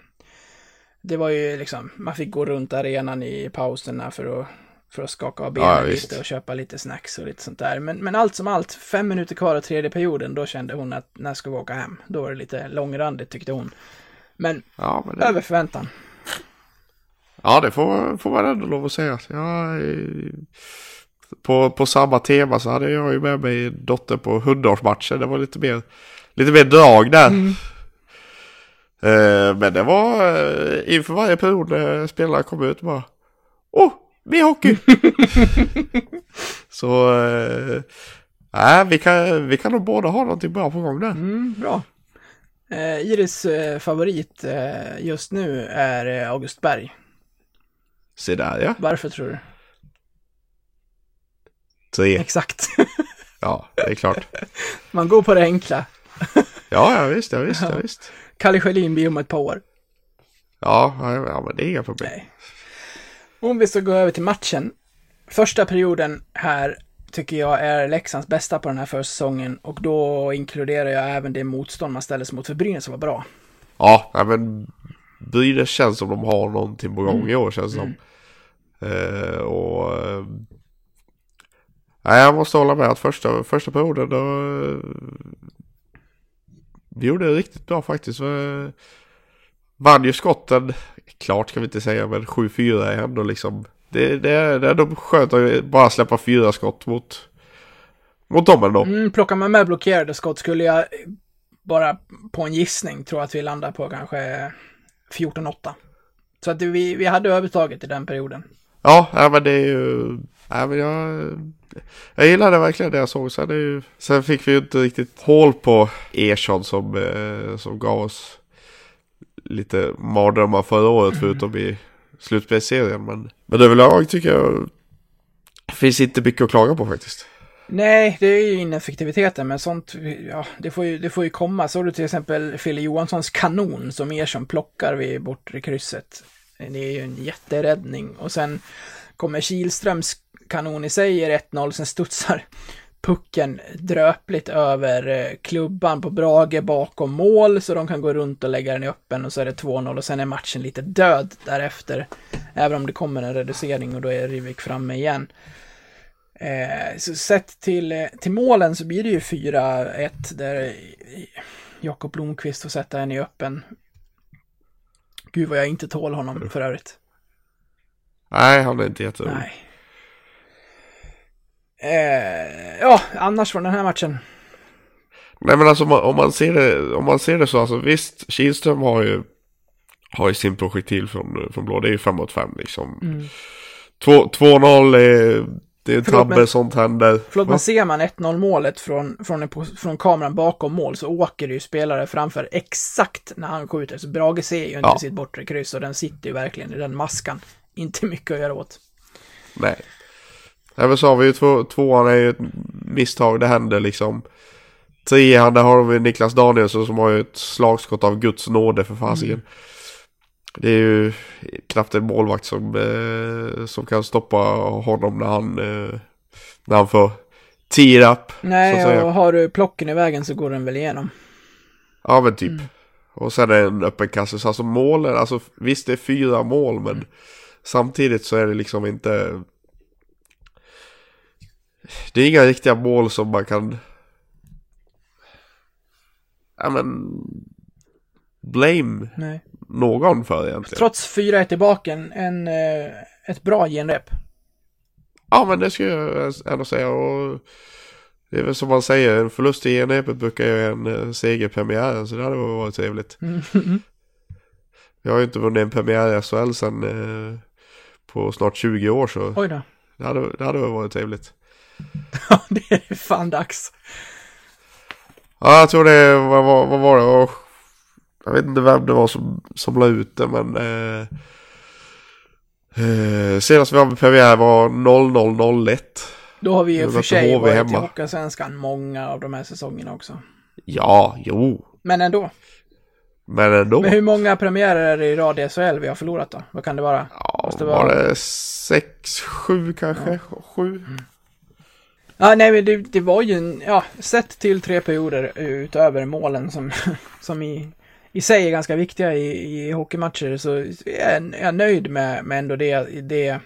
det var ju liksom, man fick gå runt arenan i pauserna för att för att skaka av benen Ja, lite och köpa lite snacks och lite sånt där. Men, men allt som allt, fem minuter kvar av tredje perioden, då kände hon att när ska vi åka hem? Då var det lite långrandigt tyckte hon. Men Ja, men det, över förväntan. ja, det får, får man ändå lov att säga. Ja, eh, på, på samma tema så hade jag ju med mig dotter på hundraårsmatchen. Det var lite mer, lite mer drag där. Eh, men det var eh, inför varje period när spelare kom ut bara Åh, mer hockey! [laughs] så eh, nej, vi, kan, vi kan nog båda ha någonting bra på gång där. Mm, bra. Eh, Iris eh, favorit eh, just nu är eh, August Berg. Se där ja. Varför tror du? Tre. Exakt. [laughs] Ja, det är klart. Man går på det enkla. Ja, ja visst, ja visst, ja visst. Kalle Schelin blir om ett par år. Ja, ja, ja, men det är inga problem. Nej. Om vi ska gå över till matchen. Första perioden här tycker jag är Leksands bästa på den här försäsongen och då inkluderar jag även det motstånd man ställer sig mot för Brynäs som var bra. Ja, men Brynäs känns som de har någonting på gång i år känns det som. Eh, och... Eh, nej, jag måste hålla med att första, första perioden då... Eh, vi gjorde det riktigt bra faktiskt. Eh, vann ju skotten, klart ska vi inte säga, men 7-4 är ändå liksom... Det, det, är, det ändå skönt att bara släppa fyra skott mot, mot dem ändå. Mm, plockar man med blockerade skott skulle jag bara på en gissning tro att vi landar på kanske 14-8. Så att vi, vi hade övertaget i den perioden. Ja, ja men det är ju... Ja, men jag, jag gillade verkligen det jag såg. Sen, är ju, sen fick vi ju inte riktigt hål på Ersson som, eh, som gav oss lite mardrömmar förra året förutom i slutspelsserien. Men, men överlag tycker jag finns inte mycket att klaga på faktiskt. Nej, det är ju ineffektiviteten, men sånt, ja, det får ju, det får ju komma. Såg du till exempel Fille Johanssons kanon som Ersson plockar vid bortre krysset? Det är ju en jätteräddning. Och sen kommer Kihlströms kanon i sig i 1-0, sen studsar pucken dröpligt över eh, klubban på Brage bakom mål så de kan gå runt och lägga den i öppen och så är det 2-0 och sen är matchen lite död därefter. Även om det kommer en reducering och då är Rivik framme igen. Eh, så sett till, eh, till målen så blir det ju 4-1 där Jakob Blomqvist får sätta en i öppen. Gud vad jag inte tål honom för övrigt. Nej, han är inte jätterolig. Nej. Eh, ja, annars från den här matchen. Nej men alltså om man, ser, det, om man ser det så, alltså visst, Kihlström har ju, har ju sin projektil från, från blå, det är ju 5 mot 5 liksom. Mm. 2-0 är, det är tabbe, men- sånt händer. Förlåt, men ser man 1-0 målet från, från, från kameran bakom mål så åker det ju spelare framför exakt när han skjuter. Så Brage ser ju inte Ja. sitt bortre kryss och den sitter ju verkligen i den maskan. Inte mycket att göra åt. Nej. Även så har vi ju två, tvåan är ju ett misstag, det händer liksom. Trean, där har vi Niklas Danielsson som har ju ett slagskott av Guds nåde för fasiken. Mm. Det är ju knappt en målvakt som, eh, som kan stoppa honom när han, eh, när han får tee up. Nej, och har du plocken i vägen så går den väl igenom. Ja men typ. Mm. Och sen är det en öppen kasse. Så alltså målen, alltså visst det är fyra mål men Mm. samtidigt så är det liksom inte... Det är inga riktiga mål som man kan... Ja men... Blame Nej. någon för egentligen. Trots 4-1 i baken, en, eh, ett bra genrep. Ja men det skulle jag ändå säga. Och det är väl som man säger, en förlust i enhepet brukar ju en eh, seger premiären. Så det hade varit trevligt. [laughs] Jag har ju inte vunnit en premiär i SHL sedan eh, på snart 20 år så Oj då. det hade, det hade varit trevligt. [laughs] Ja, det är fan dags. Ja, jag tror det, vad, vad, vad var det? Och, jag vet inte vem det var som, som la ut det men eh, eh, senast vi hade premiär var 0001. Då har vi ju för sig HV varit i hemma. Hockeyallsvenskan många av de här säsongerna också. Ja, jo. Men ändå. Men ändå. Men hur många premiärer i rad i SHL vi har förlorat då? Vad kan det vara? ja, måste var vara- det 6, 7 kanske? 7? Ja, nej, men det, det var ju en, ja, sett till tre perioder utöver målen som, [laughs] som i, i sig är ganska viktiga i, i hockeymatcher så är jag, är nöjd med, med ändå det, det,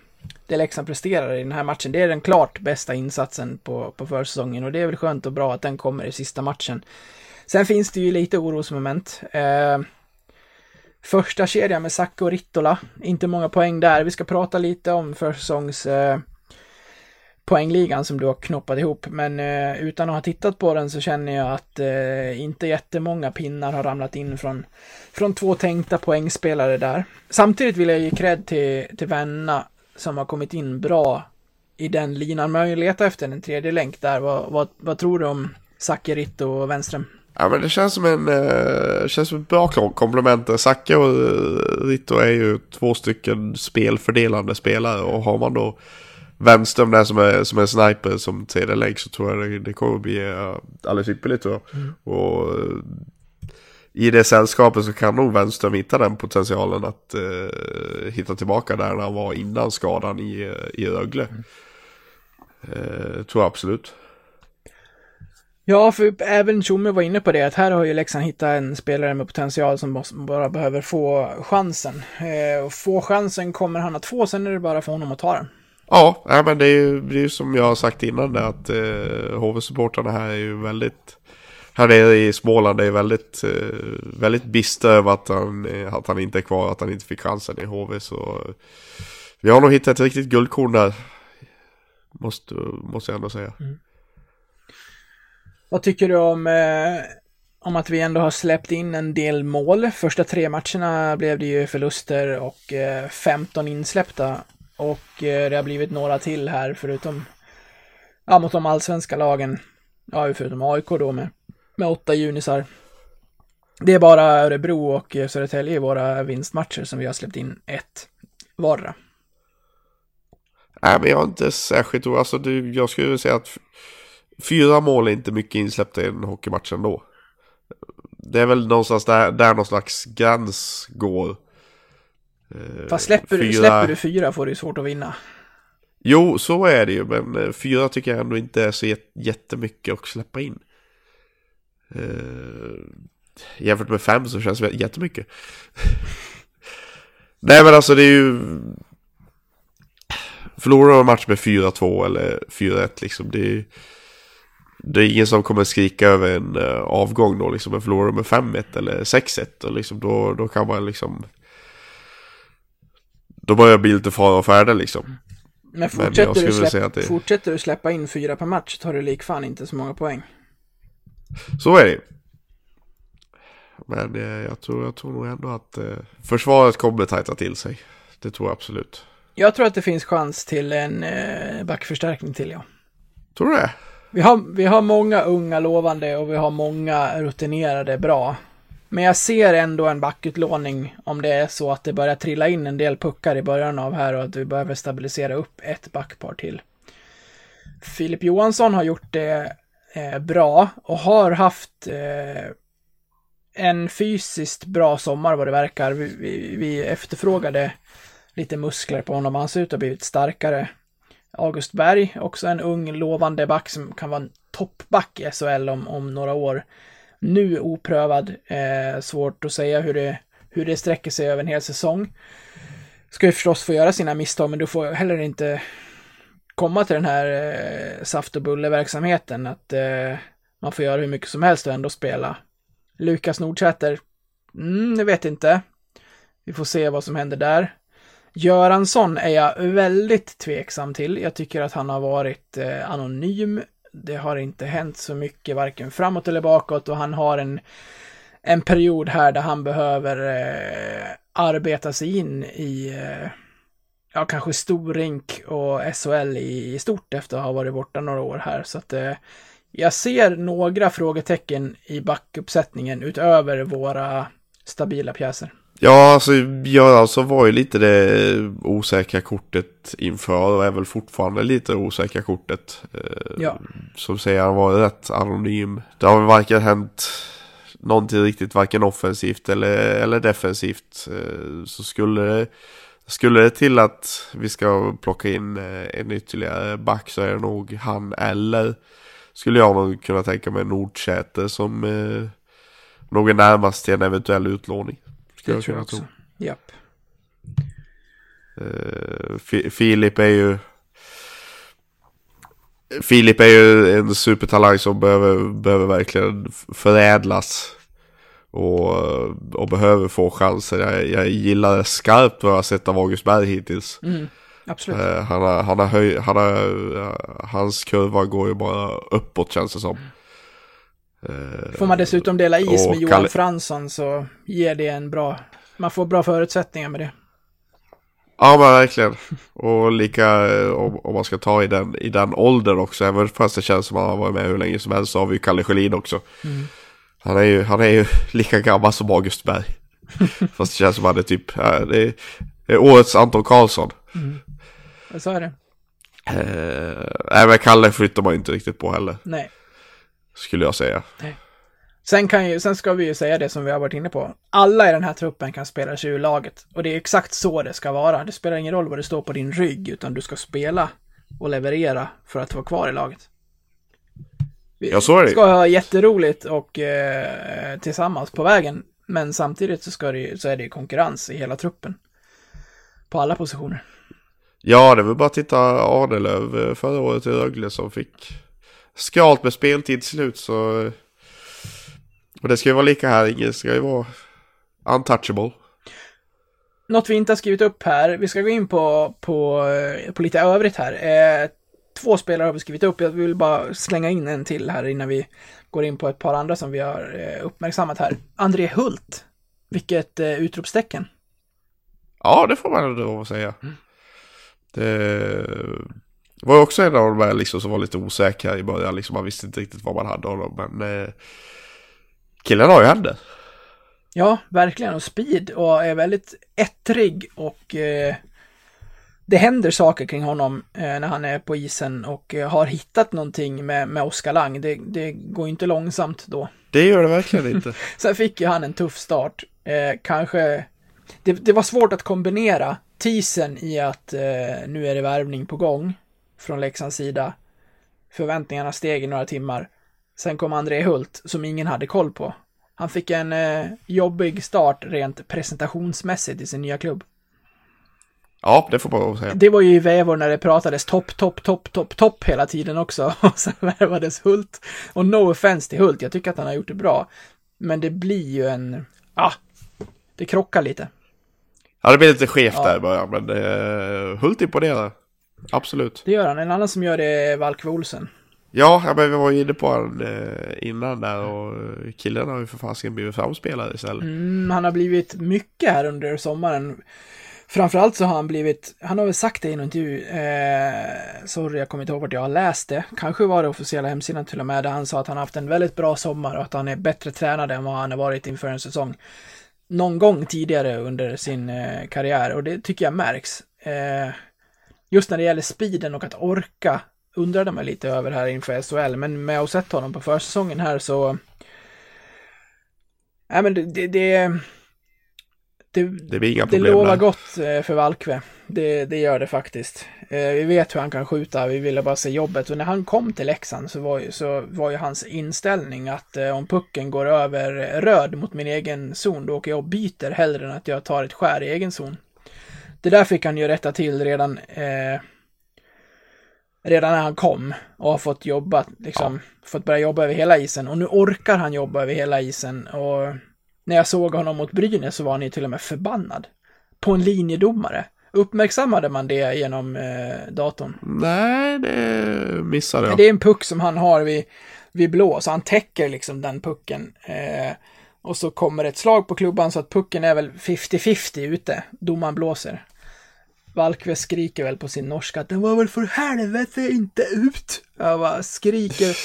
det Leksand presterar i den här matchen. Det är den klart bästa insatsen på, på försäsongen och det är väl skönt och bra att den kommer i sista matchen. Sen finns det ju lite orosmoment. Eh, första kedjan med Zacke och Rittola, inte många poäng där. Vi ska prata lite om försäsongs... Eh, poängligan som du har knoppat ihop, men eh, utan att ha tittat på den så känner jag att eh, inte jättemånga pinnar har ramlat in från, från två tänkta poängspelare där. Samtidigt vill jag ge cred till, till Venna som har kommit in bra i den linan, men jag har ju letat efter en tredje länk där. Vad, vad, vad tror du om Sakerit och Wenström? Ja men det känns som en, eh, känns som ett bra komplement. Sacke Zacke och eh, Ritto är ju två stycken spelfördelande spelare och har man då Wenström där som är, som är sniper som tredje länk så tror jag det, det kommer bli eh, alldeles ypperligt tror jag. Och eh, i det sällskapet så kan nog Wenström hitta den potentialen att eh, hitta tillbaka där han var innan skadan i, eh, i Rögle. Eh, tror jag absolut. Ja, för även Tjomme var inne på det, att här har ju Leksand hittat en spelare med potential som bara behöver få chansen. Eh, och få chansen kommer han att få, sen är det bara för honom att ta den. Ja, nej, men det är ju det är som jag har sagt innan det att eh, HV-supportrarna här är ju väldigt här nere i Småland är väldigt, eh, väldigt bistra över att han, eh, att han inte är kvar, att han inte fick chansen i HV så vi har nog hittat ett riktigt guldkorn där. Måste, måste jag ändå säga. Vad tycker du om, eh, om att vi ändå har släppt in en del mål? Första tre matcherna blev det ju förluster och eh, 15 insläppta. Och eh, det har blivit några till här förutom, ja mot de allsvenska lagen. Ja, förutom AIK då med, med åtta junisar. Det är bara Örebro och eh, Södertälje i våra vinstmatcher som vi har släppt in ett vardera. Nej men jag är inte särskilt orolig. Alltså du, jag skulle säga att fyra mål är inte mycket insläppta i en hockeymatch ändå. Det är väl någonstans där, där någon slags gräns går. Eh, Fast släpper, du, fyra- släpper du fyra får du svårt att vinna. Jo, så är det ju, men eh, fyra tycker jag ändå inte är så jät- jättemycket att släppa in. Eh, jämfört med fem så känns det jättemycket. [laughs] Nej men alltså det är ju... Förlorar man en match med 4-2 eller 4-1 liksom, det är det är ingen som kommer skrika över en avgång då liksom. Men förlorar med 5-1 eller 6-1 och liksom då, då kan man liksom... Då börjar det bli lite fara och färde liksom. Men jag fortsätter, skulle du, släpp, det- fortsätter du släppa in fyra per match tar du likfan inte så många poäng. Så är det. Men eh, jag, tror, jag tror nog ändå att eh, försvaret kommer tajta till sig. Det tror jag absolut. Jag tror att det finns chans till en eh, backförstärkning till, ja. Tror du det? Vi har, vi har många unga lovande och vi har många rutinerade bra. Men jag ser ändå en backutlåning om det är så att det börjar trilla in en del puckar i början av här och att vi behöver stabilisera upp ett backpar till. Filip Johansson har gjort det eh, bra och har haft eh, en fysiskt bra sommar vad det verkar. Vi, vi, vi efterfrågade lite muskler på honom. Han ser ut att ha blivit starkare. August Berg, också en ung lovande back som kan vara en toppback i SHL om, om några år. Nu oprövad, eh, svårt att säga hur det, hur det sträcker sig över en hel säsong. Ska ju förstås få göra sina misstag, men du får heller inte komma till den här eh, saft och bulle-verksamheten, att eh, man får göra hur mycket som helst och ändå spela. Lukas Nordsäter, mm, jag vet inte. Vi får se vad som händer där. Göransson är jag väldigt tveksam till. Jag tycker att han har varit eh, anonym. Det har inte hänt så mycket, varken framåt eller bakåt och han har en, en period här där han behöver eh, arbeta sig in i eh, ja, kanske storrink och SHL i, i stort efter att ha varit borta några år här. Så att eh, jag ser några frågetecken i backuppsättningen utöver våra stabila pjäser. Ja, alltså Göransson var ju lite det osäkra kortet inför och är väl fortfarande lite osäkra kortet. Eh, Ja. Som säger han var rätt anonym. Det har väl varken hänt någonting riktigt, varken offensivt eller, eller defensivt. Eh, Så skulle det, skulle det till att vi ska plocka in eh, en ytterligare back så är det nog han eller skulle jag nog kunna tänka mig Nordsäter som nog är närmast till en eventuell utlåning. Skulle Det jag tror jag tro. också. Japp. Eh, Fi- Filip är ju Filip är ju en supertalang som behöver, behöver verkligen förädlas. Och, och behöver få chanser. Jag, jag gillar skarpt vad jag har sett av August Berg hittills. Mm, absolut. Eh, han har, han har höj, han har, eh, hans kurva går ju bara uppåt känns det som. Eh, Får man dessutom dela is med Johan Kalle- Fransson så ger det en bra... Man får bra förutsättningar med det. Ja men verkligen. Och lika eh, om, om man ska ta i den, i den åldern också. Även fast det känns som att han har varit med hur länge som helst så har vi ju Kalle Schelin också. Han, är ju, han är ju [laughs] lika gammal som August Berg. [laughs] fast det känns som att han är typ, ja, det är, det är årets Anton Karlsson. Så är det. Eh, nej men Kalle flyttar man ju inte riktigt på heller. Nej. Skulle jag säga. Sen, kan ju, sen ska vi ju säga det som vi har varit inne på. Alla i den här truppen kan spela sig ur laget. Och det är exakt så det ska vara. Det spelar ingen roll vad det står på din rygg, utan du ska spela och leverera för att vara kvar i laget. Vi Ja, så är det ska ha jätteroligt och eh, tillsammans på vägen. Men samtidigt så, ska det, så är det konkurrens i hela truppen. På alla positioner. Ja, det var bara att titta Adelöv eh, förra året i Rögle som fick skralt med speltid till slut så... Och det ska ju vara lika här, ingen ska ju vara untouchable. Något vi inte har skrivit upp här, vi ska gå in på, på, på lite övrigt här. Eh, två spelare har vi skrivit upp, jag vill bara slänga in en till här innan vi går in på ett par andra som vi har eh, uppmärksammat här. André Hult, vilket eh, utropstecken. Ja, det får man ändå lov att säga. Det var också en av de där liksom som var lite osäkra i början. Liksom man visste inte riktigt vad man hade dem. Men eh, killen har ju händer. Ja, verkligen, och speed och är väldigt ettrig och eh, det händer saker kring honom eh, när han är på isen och eh, har hittat någonting med, med Oskar Lang. Det, det går ju inte långsamt då. Det gör det verkligen [laughs] inte. Sen fick ju han en tuff start. Eh, kanske det, det var svårt att kombinera teasern i att eh, nu är det värvning på gång från Leksands sida. Förväntningarna steg i några timmar. Sen kom André Hult som ingen hade koll på. Han fick en eh, jobbig start rent presentationsmässigt i sin nya klubb. Ja, det får man säga. Det var ju i vevor när det pratades topp, topp, topp, topp, topp hela tiden också. [laughs] Och sen värvades Hult. Och no offense till Hult, jag tycker att han har gjort det bra. Men det blir ju en, ah, det krockar lite. Ja, det blir lite skevt Ja. där i början, men eh, Hult imponerar. Absolut. Det gör han. En annan som gör det är Valkve Olsen. Ja, men vi var ju inne på han eh, innan där och eh, killen har ju för fasiken blivit framspelare istället. Mm, han har blivit mycket här under sommaren. Framförallt så har han blivit, han har väl sagt det i någon intervju, eh, sorry jag kommer inte ihåg vart jag har läst det, kanske var det officiella hemsidan till och med, där han sa att han har haft en väldigt bra sommar och att han är bättre tränad än vad han har varit inför en säsong. Någon gång tidigare under sin eh, karriär och det tycker jag märks. Eh, just när det gäller speeden och att orka undrade man lite över här inför SHL, men med att ha sett honom på försäsongen här så Nej men det, det, det, det, Det blir inga det problem lovar där. gott eh, för Valkve. Det, det gör det faktiskt. Eh, Vi vet hur han kan skjuta, vi ville bara se jobbet. Och när han kom till Leksand så var ju, så var ju hans inställning att eh, om pucken går över röd mot min egen zon, då åker jag och byter hellre än att jag tar ett skär i egen zon. Det där fick han ju rätta till redan, eh, redan när han kom och har fått jobba, liksom, fått börja jobba över hela isen. Och nu orkar han jobba över hela isen. Och när jag såg honom mot Brynäs så var han ju till och med förbannad. På en linjedomare. Uppmärksammade man det genom eh, datorn? Nej, det missade jag. Det är en puck som han har vid, vid blå, så han täcker liksom den pucken. Eh, och så kommer ett slag på klubban så att pucken är väl 50-50 ute. Domaren blåser. Valkve skriker väl på sin norska att den var väl för helvete inte ut. Jag bara skriker.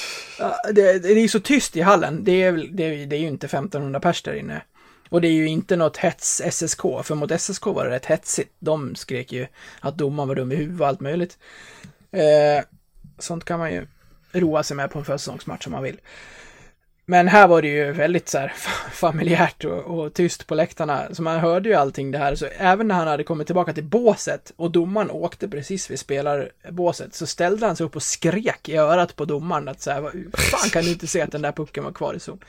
Det, det är så tyst i hallen. Det är, det det är ju inte 1500 pers där inne. Och det är ju inte något hets SSK, för mot SSK var det rätt hetsigt. De skrek ju att domaren var dum i huvudet och allt möjligt. Eh, sånt kan man ju roa sig med på en försäsongsmatch om man vill. Men här var det ju väldigt så här [laughs] familjärt och, och tyst på läktarna, så man hörde ju allting det här. Så även när han hade kommit tillbaka till båset och domaren åkte precis vid spelarbåset så ställde han sig upp och skrek i örat på domaren att så här, "Vad fan kan du inte se att den där pucken var kvar i zon?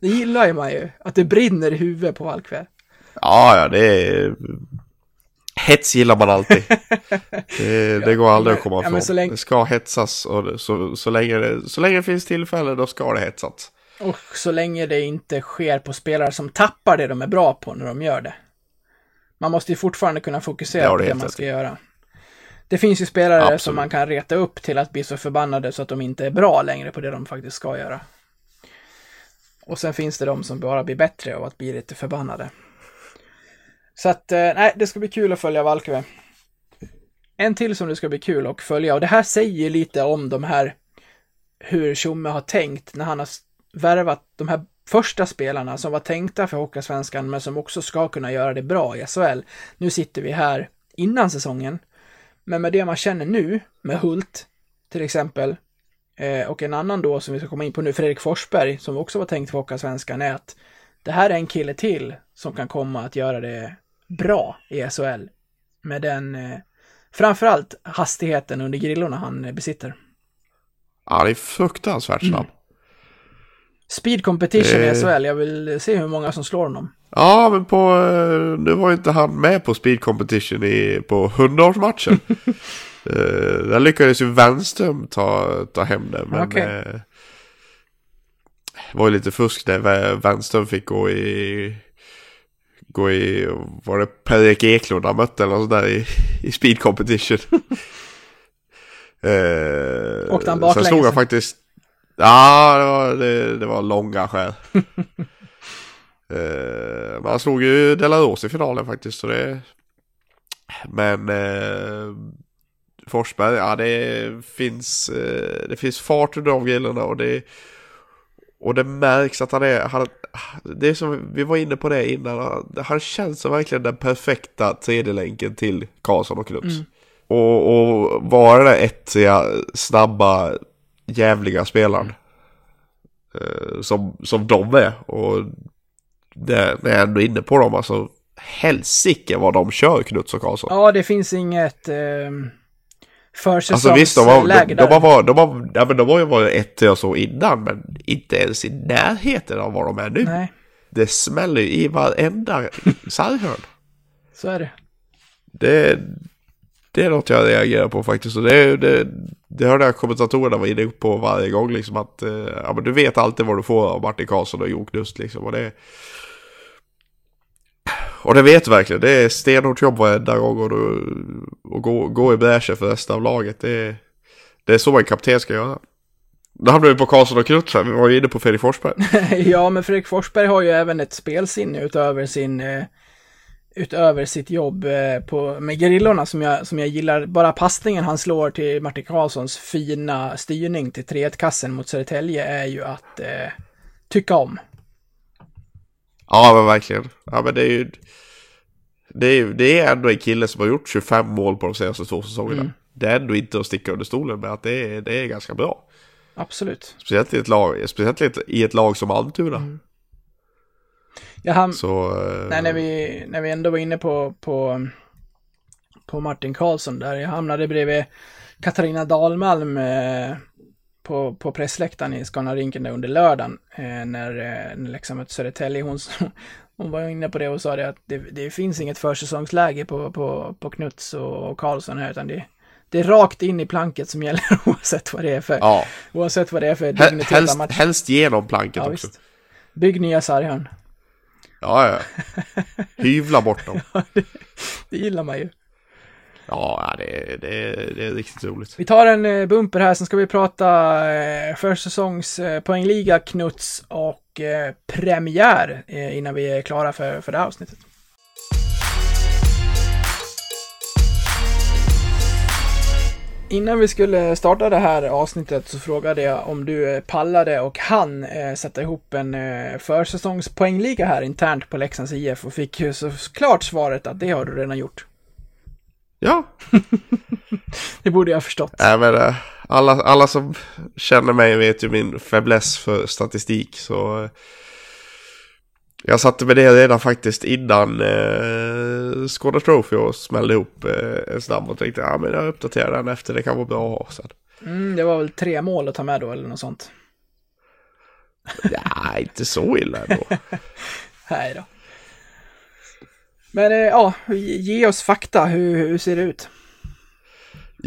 Det gillar ju man ju, att det brinner i huvudet på Valkve. Ja, ja, det är... Hets gillar man alltid. [laughs] det, det går aldrig att komma Ja, ifrån. så länge- Det ska hetsas och så, så, länge det, så länge det finns tillfälle då ska det hetsas. Och så länge det inte sker på spelare som tappar det de är bra på när de gör det. Man måste ju fortfarande kunna Det fokusera på det helt man ska i. göra. Det finns ju spelare Absolut. som man kan reta upp till att bli så förbannade så att de inte är bra längre på det de faktiskt ska göra. Och sen finns det de som bara blir bättre av att bli lite förbannade. Så att, eh, nej, det ska bli kul att följa Valkve. En till som det ska bli kul att följa, och det här säger lite om de här, hur Tjomme har tänkt när han har värvat de här första spelarna som var tänkta för Hockeysvenskan men som också ska kunna göra det bra i SHL. Nu sitter vi här innan säsongen, men med det man känner nu, med Hult till exempel, eh, och en annan då som vi ska komma in på nu, Fredrik Forsberg, som också var tänkt för Hockeysvenskan, är att det här är en kille till som kan komma att göra det bra i SHL. Med den, eh, framförallt hastigheten under grillorna han besitter. Ja, det är fruktansvärt Mm. Speed competition i Eh. SHL, jag vill se hur många som slår honom. Ja, men på... eh, Nu var inte han med på Speed Competition i, på 100-årsmatchen. uh, [laughs] där lyckades ju Wernström ta, ta hem det. Men Okej. eh, det var ju lite fusk där Wernström fick gå i... Gå i... Var det Per-Erik Eklund han mötte eller något där i, i Speed Competition? uh, [laughs] Åkte han Sen baklänges? slog han faktiskt... Ja, det var, det, det var långa skär. [laughs] Eh, men han slog ju Delaros i finalen faktiskt. Så det... Men eh, Forsberg, ja det finns, eh, det finns fart under de grejerna och det, och det märks att han är, han, det är som vi var inne på det innan, han, han känns som verkligen den perfekta tredje länken till Karlsson och Knuts. Mm. Och, och vara den där ettriga, snabba, jävliga spelaren. Eh, som, som de är. Och det, när jag är ändå inne på dem, alltså helsike vad de kör Knuts och Karlsson. Ja, det finns inget eh, Alltså visst, de har, försäsongsläge de, de, där. har, varit- de, har, ja, men de har ju varit ett och så innan, men inte ens i närheten av vad de är nu. Nej, Det smäller ju i varenda sarghörn. så är det. Det, det är något jag reagerar på faktiskt. Och det, det, det hörde jag kommentatorerna var inne på varje gång. Liksom att eh, ja, men du vet alltid vad du får av Martin Karlsson och Jon Knust. Liksom, och, det, och det vet du verkligen. Det är stenhårt jobb varenda gång. Och, du, och gå, gå i bräschen för resten av laget. Det, det är så en kapten ska göra. Då hamnar vi på Karlsson och Knutsson. Vi var ju inne på Fredrik Forsberg. [laughs] ja, men Fredrik Forsberg har ju även ett spelsinne utöver sin eh, utöver sitt jobb eh, på, med Gerillorna som jag, som jag gillar. Bara passningen han slår till Martin Karlssons fina styrning till 3-1-kassen mot Södertälje är ju att eh, tycka om. Ja men verkligen. Ja men det är ju... Det är, det är ändå en kille som har gjort 25 mål på de senaste två säsongerna. Mm. Det är ändå inte att sticka under stolen med att det är, det är ganska bra. Absolut. Speciellt i ett lag, speciellt i ett, i ett lag som Almtuna. Mm. Ja, han, Så... eh, nej, när, vi, när vi ändå var inne på, på, på Martin Karlsson där, jag hamnade bredvid Katarina Dahlmalm eh, på, på pressläktaren i Scanarinken under lördagen eh, när, eh, när Leksand mötte Södertälje. Hon, [laughs] hon var inne på det och sa det att det, det finns inget försäsongsläge på, på, på Knuts och, och Karlsson här utan det, det är rakt in i planket som gäller [laughs] oavsett vad det är för, Ja, oavsett vad det är för dignitet helst, match. helst genom planket Ja, också. visst. Bygg nya sarghörn. Ja, ja. Hyvla bort dem. [laughs] Det gillar man ju. Ja, det, är- det, det är riktigt roligt. Vi tar en eh, bumper här, sen ska vi prata eh, försäsongs eh, Knuts och premiär innan vi är klara för, för det här avsnittet. Innan vi skulle starta det här avsnittet så frågade jag om du eh, pallade och han eh, sätta ihop en eh, försäsongspoängliga här internt på Leksands IF och fick ju såklart svaret att det har du redan gjort. Ja, [laughs] Det borde jag ha förstått. Nej, men, eh, alla, alla som känner mig vet ju min fäbless för statistik. Så eh, jag satte med det redan faktiskt innan eh, Skåne Trophy och smällde ihop eh, en snabb och tänkte ja men jag uppdaterar den efter det kan vara bra att ha sen. Mm, det var väl tre mål att ta med då eller något sånt. Ja, inte så illa ändå. [laughs] Nej då. Men eh, ja, ge oss fakta. Hur, hur ser det ut?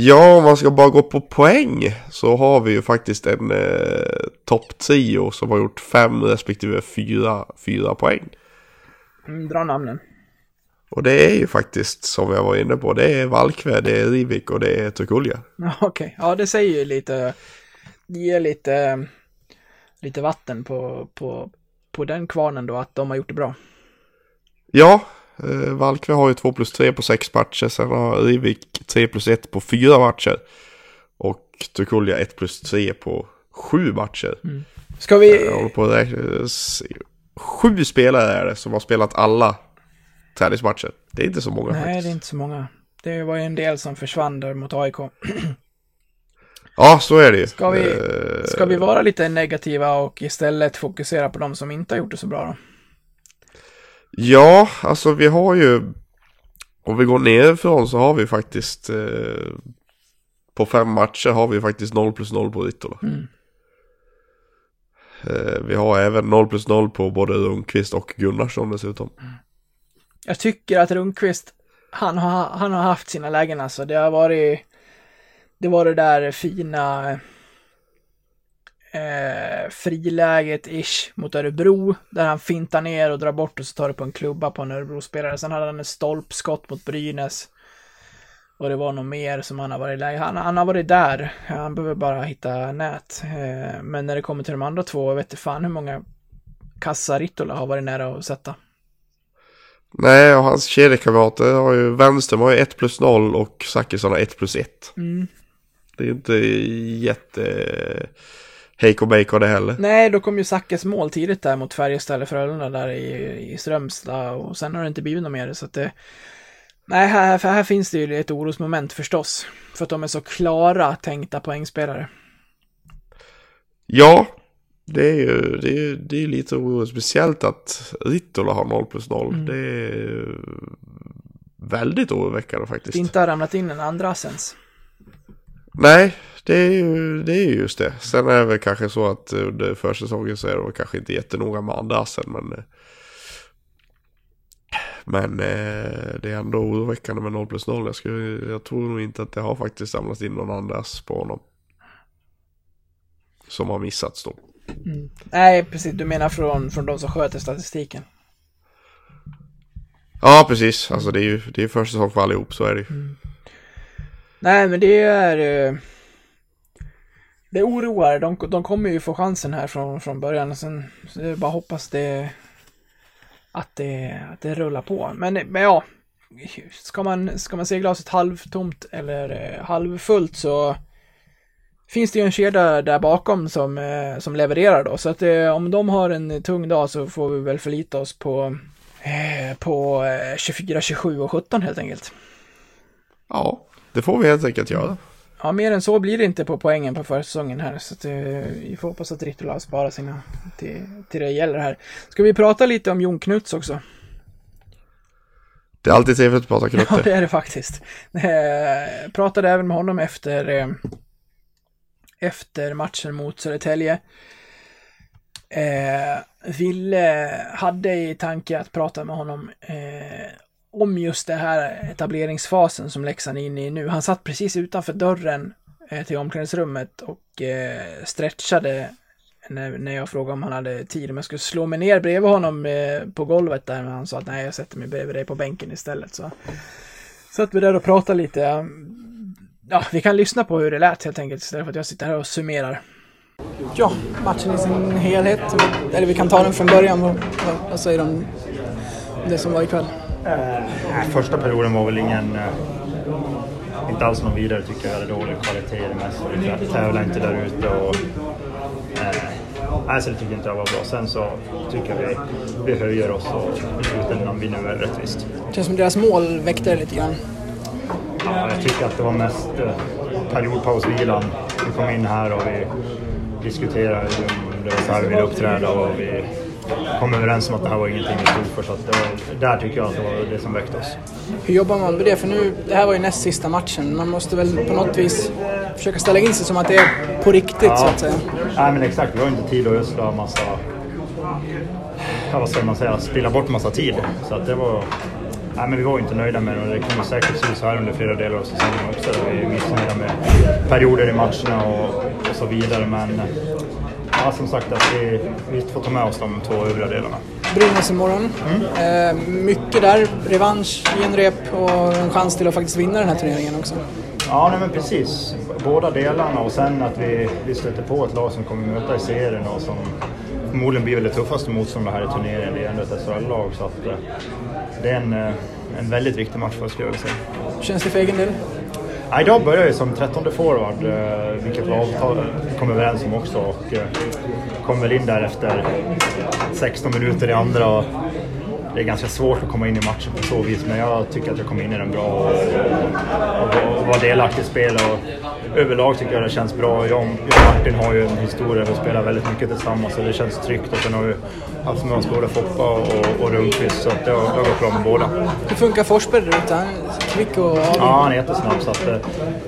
Ja, om man ska bara gå på poäng så har vi ju faktiskt en eh, topptrio som har gjort fem respektive fyra, fyra poäng. Mm, dra namnen. Och det är ju faktiskt som jag var inne på, det är Valkve, det är Rivik och det är Tukulja. Ja, Okej, ja det säger ju lite, det ger lite, lite vatten på, på, på den kvarnen då, att de har gjort det bra. Ja, eh, Valkve har ju 2 plus 3 på 6 matcher, sen har Rivik 3 plus 1 på 4 matcher. Och Tukulja 1 plus 3 på 7 matcher. Ska vi, Jag håller på att räkna, Sju spelare är det som har spelat alla träningsmatcher. Det är inte så många nej faktiskt. det är inte så många. Det var ju en del som försvann där mot AIK. [clears throat] Ja, så är det ju. Ska vi- Eh, Ska vi vara lite negativa och istället fokusera på de som inte har gjort det så bra då? Ja, alltså vi har ju... Om vi går nerifrån så har vi faktiskt... Eh, på fem matcher har vi faktiskt 0 plus 0 på Rittola. Mm. Eh, vi har även 0 plus 0 på både Rundqvist och Gunnarsson dessutom. Jag tycker att Rundqvist, han har, han har haft sina lägen alltså. Det har varit, det var det där fina eh, friläget-ish mot Örebro, där han fintar ner och drar bort och så tar det på en klubba på en Örebro-spelare. Sen hade han ett stolpskott mot Brynäs. Och det var nog mer som han har varit i läge. Han, han har varit där. Han behöver bara hitta nät. Eh, men när det kommer till de andra två, jag vet inte fan hur många kassar Rittola har varit nära att sätta. Nej, och hans kedjekamrater har ju... Vänsterm har ju 1 plus 0 och Zachrisson har 1 plus 1. Mm. Det är inte jätte... Heiko Bacon det heller. Nej, då kom ju Sackes mål tidigt där mot Färjestad eller Frölunda där i, i Strömstad och sen har det inte blivit något mer så att det... Nej, här, för här finns det ju ett orosmoment förstås. För att de är så klara tänkta poängspelare. Ja, Det är ju det är, det är lite oroligt. Speciellt att Rittola har 0 plus 0. Det är väldigt oroväckande faktiskt. Det inte har ramlat in en andra assens. Nej, det är ju det är ju just det. Sen är det väl kanske så att under försäsongen så är väl kanske inte jättenoga med andrasen. Men, eh, men eh, det är ändå oroväckande med 0 plus 0. Jag, skulle, jag tror nog inte att det har faktiskt samlats in någon andras på honom. Som har missats då. Nej, precis. Du menar från, från de som sköter statistiken. Ja, precis. Alltså det är ju det är försäsong för allihop, så är det ju. Nej, men det är... Det oroar. De, de kommer ju få chansen här från, från början. Sen, så det bara att hoppas det... Att det, att det rullar på. Men, men ja. Ska man, ska man se glaset halvtomt eller eh, halvfullt så finns det ju en kedja där bakom som, eh, som levererar då. Så att eh, om de har en tung dag så får vi väl förlita oss på, på 24, 27 och 17 helt enkelt. Ja, det får vi helt enkelt göra. Ja, mer än så blir det inte på poängen på försäsongen här. Så att, eh, vi får hoppas att Rittola sparar sina till, till det gäller här. Ska vi prata lite om Jon Knuts också? Det är alltid trevligt att prata Ja, knutte. det är det faktiskt. Eh, pratade även med honom efter, eh, efter matchen mot Södertälje. Eh, ville, hade i tanke att prata med honom eh, om just det här etableringsfasen som Leksand är inne i nu. Han satt precis utanför dörren eh, till omklädningsrummet och eh, stretchade när, när jag frågade om han hade tid, om jag skulle slå mig ner bredvid honom eh, på golvet där, men han sa att nej, jag sätter mig bredvid dig på bänken istället. Så satt vi där och pratade lite. Ja, vi kan lyssna på hur det lät helt enkelt istället för att jag sitter här och summerar. Ja, matchen i sin helhet. Eller vi kan ta den från början. Vad, vad säger du om det som var ikväll? Nej, första perioden var väl ingen... eh, Inte alls någon vidare tycker jag. hade dålig kvalitet i det mesta. Vi tä- tävlade inte där ute och... Eh, nej, så det tycker inte jag var bra. Sen så tycker jag vi, vi höjer oss och i slutändan vinner väl rättvist. Det känns som deras mål väckte lite grann. Ja, jag tycker att det var mest eh, periodpausvilan. Vi kom in här och vi diskuterade om det var så här vi ville uppträda och vi kom överens om att det här var ingenting vi stod för. Så att det var, där tycker jag att det var det som väckte oss. Hur jobbar man med det? För nu, det här var ju näst sista matchen. Man måste väl på något vis försöka ställa in sig som att det är på riktigt så att säga. Nej men exakt, vi har inte tid att ödsla massa... Ja, vad ska man säga? Spilla bort massa tid. Så att det var... Nej men vi var ju inte nöjda med det och det kommer säkert se så här under flera delar av säsongen också. Vi är missnöjda med perioder i matcherna och, och så vidare. Men ja, som sagt att vi, vi får ta med oss de två övriga delarna. Brynäs imorgon. Eh, mycket där. Revansch, genrep och en chans till att faktiskt vinna den här turneringen också. Ja, nej, men precis. Båda delarna och sen att vi, vi stöter på ett lag som kommer möta i serien och som förmodligen blir väl det tuffaste motståndet här i turneringen. Det är ändå ett SHL-lag så att eh, det är en, eh, en väldigt viktig match för oss skulle jag vilja säga. Känns det för egen del? Ja, idag börjar jag som 13 forward, eh, vilket vi avtal, kom överens om också. Och eh, kom väl in där efter 16 minuter i andra. Och det är ganska svårt att komma in i matchen på så vis, men jag tycker att jag kom in i den bra och, och, och var delaktig i spelet Och överlag tycker jag det känns bra. Jag, jag och Martin har ju en historia, vi spelar väldigt mycket tillsammans och det känns tryggt. Och sen har vi haft med oss både Foppa och, och Rundqvist, så att det har, det har gått bra med båda. Hur funkar Forsberg där ute? Han är kvick och avig. Ja, han är jättesnabb så att uh,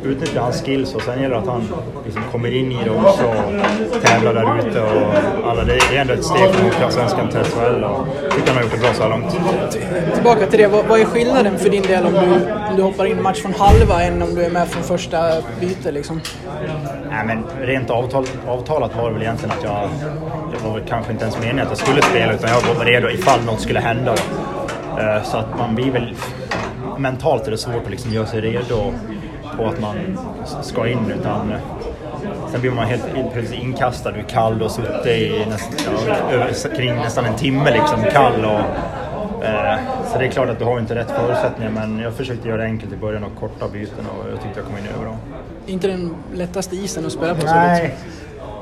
utnyttja hans skills och sen gäller det att han liksom kommer in i det också och tävlar där ute och alla, det, det är ändå ett steg från Hockeyallsvenskan till SHL och jag tycker han har gjort det bra så här långt. Tillbaka till det. Vad, vad är skillnaden för din del om du, om du hoppar in i match från halva än om du är med från första byte liksom? Nej, men rent avtal, avtalat var det väl egentligen att jag, det var väl kanske inte ens meningen att jag skulle spela utan jag var redo ifall något skulle hända. Uh, så att man blir väl mentalt är det svårt att liksom göra sig redo på att man ska in utan Sen blir man helt plötsligt inkastad, du är kall och suttit i nästan, ja, kring nästan en timme liksom kall. Och, eh, så det är klart att du har inte rätt förutsättningar men jag försökte göra det enkelt i början och korta byten och jag tyckte jag kom in över dem. Inte den lättaste isen att spela på så Nej.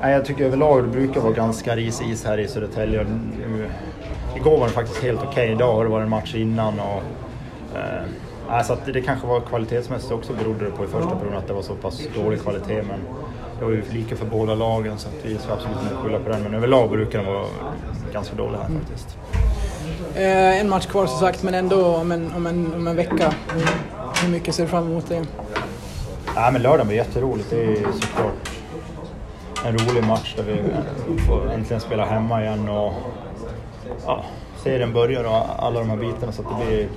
Nej, jag tycker överlag det brukar vara ganska risig is här i Södertälje. Nu, igår var det faktiskt helt okej. Idag har det varit en match innan och eh, Alltså det kanske var kvalitetsmässigt också berodde det på i första perioden att det var så pass dålig kvalitet. Men det var ju lika för båda lagen så att vi ska absolut inte skylla på den. Men överlag brukar den vara ganska dålig här faktiskt. Eh, en match kvar som sagt, men ändå om en, om en, om en vecka. Hur mycket ser du fram emot det? Ja, men lördagen blir jätteroligt. Det är såklart en rolig match där vi får äntligen spela hemma igen och ja, serien börjar och alla de här bitarna så att det blir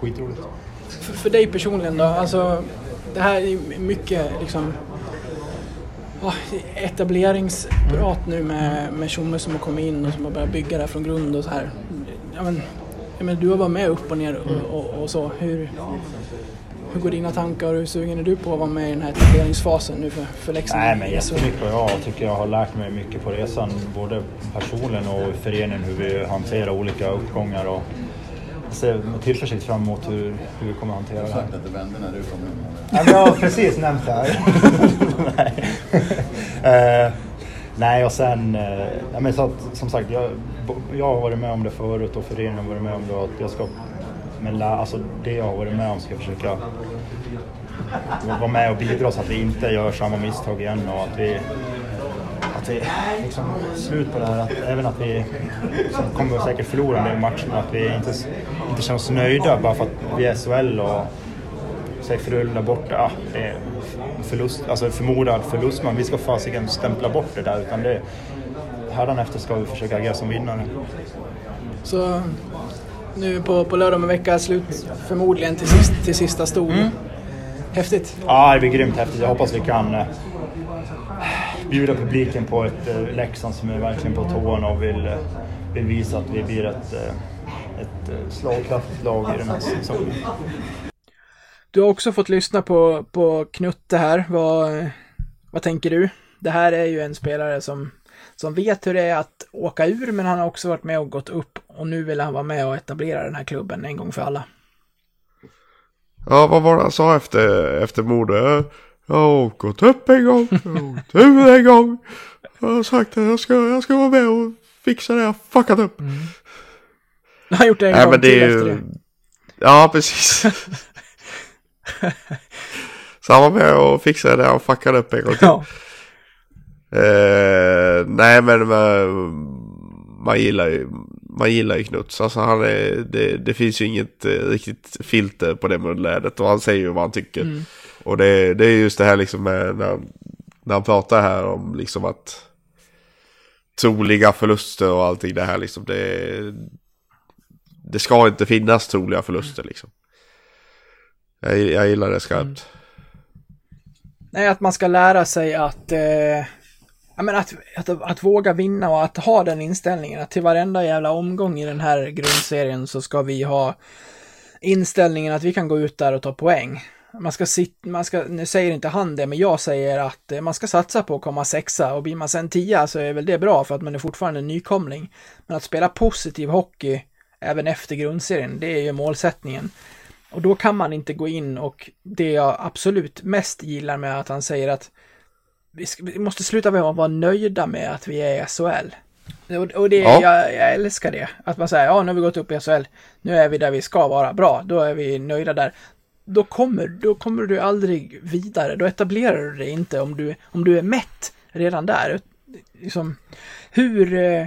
skitroligt. För, för dig personligen då? Alltså, det här är mycket liksom ja, etableringsprat nu med, med Tjomme som har kommit in och som har börjat bygga det här från grund och så här. Ja, men, ja, men du har varit med upp och ner och, och, och så. Hur, hur går dina tankar och hur sugen är du på att vara med i den här etableringsfasen nu för, för Leksand? Nej, men jättemycket och jag tycker jag har lärt mig mycket på resan. Både personligen och i föreningen hur vi hanterar olika uppgångar. Och jag ser med tillförsikt fram emot hur, hur vi kommer att hantera det här. att det vände när du kom in. Ja, jag har precis nämnt det här. [laughs] nej. Eh, nej, och sen... Uh, nej, men så att, som sagt, jag, jag har varit med om det förut och föreningen har varit med om det. Och att jag ska, men la, alltså, det jag har varit med om ska jag försöka vara med och bidra så att vi inte gör samma misstag igen och att vi att vi liksom slut på det här. Att, även att vi liksom, kommer säkert förlora en del matcher men att vi inte, inte känner oss nöjda bara för att vi är SHL och säg Frölunda borta. Ja, det är förlust, alltså förmodad förlust men vi ska fasiken stämpla bort det där utan det hädanefter ska vi försöka agera som vinnare. Så nu på, på lördag om en vecka slut förmodligen till, sist, till sista stol. Mm. Häftigt. Ja, det blir grymt häftigt. Jag hoppas vi kan eh, bjuda publiken på ett eh, Leksand som är verkligen på tårna och vill, eh, vill visa att vi blir ett, eh, ett slagkraftigt lag i den här säsongen. Du har också fått lyssna på, på Knutte här. Vad, vad tänker du? Det här är ju en spelare som, som vet hur det är att åka ur, men han har också varit med och gått upp och nu vill han vara med och etablera den här klubben en gång för alla. Ja, vad var det han sa efter, efter mordet? Jag har gått upp en gång, jag har gått en gång. Jag har sagt att jag ska, jag ska vara med och fixa det jag fuckat upp. Mm. Han har gjort det en Nej, gång men det till är efter det. Ja, precis. [laughs] Så han var med och fixade det han fuckade upp en gång till. Ja. Eh, nej men man, man gillar ju man gillar ju Knuts. Alltså han är, det, det finns ju inget eh, riktigt filter på det munlädret och han säger ju vad han tycker. Mm. Och det, det är just det här liksom med när, när han pratar här om liksom att troliga förluster och allting det här liksom. Det, det ska inte finnas troliga förluster liksom. Jag, jag gillar det skarpt. Mm. Nej, att man ska lära sig att, eh, ja, men att, att, att våga vinna och att ha den inställningen. Att till varenda jävla omgång i den här grundserien så ska vi ha inställningen att vi kan gå ut där och ta poäng. Man ska sitta, man ska, nu säger inte han det, men jag säger att eh, man ska satsa på att komma sexa och blir man sen tia så är väl det bra för att man är fortfarande en nykomling. Men att spela positiv hockey även efter grundserien, det är ju målsättningen. Och då kan man inte gå in och det jag absolut mest gillar med att han säger att vi, ska, vi måste sluta med att vara nöjda med att vi är i SHL. Och, och det, Ja. jag, jag älskar det. Att man säger, ja nu har vi gått upp i SHL, nu är vi där vi ska vara, bra, då är vi nöjda där. Då kommer, då kommer du aldrig vidare, då etablerar du dig inte om du, om du är mätt redan där. Liksom, hur, eh,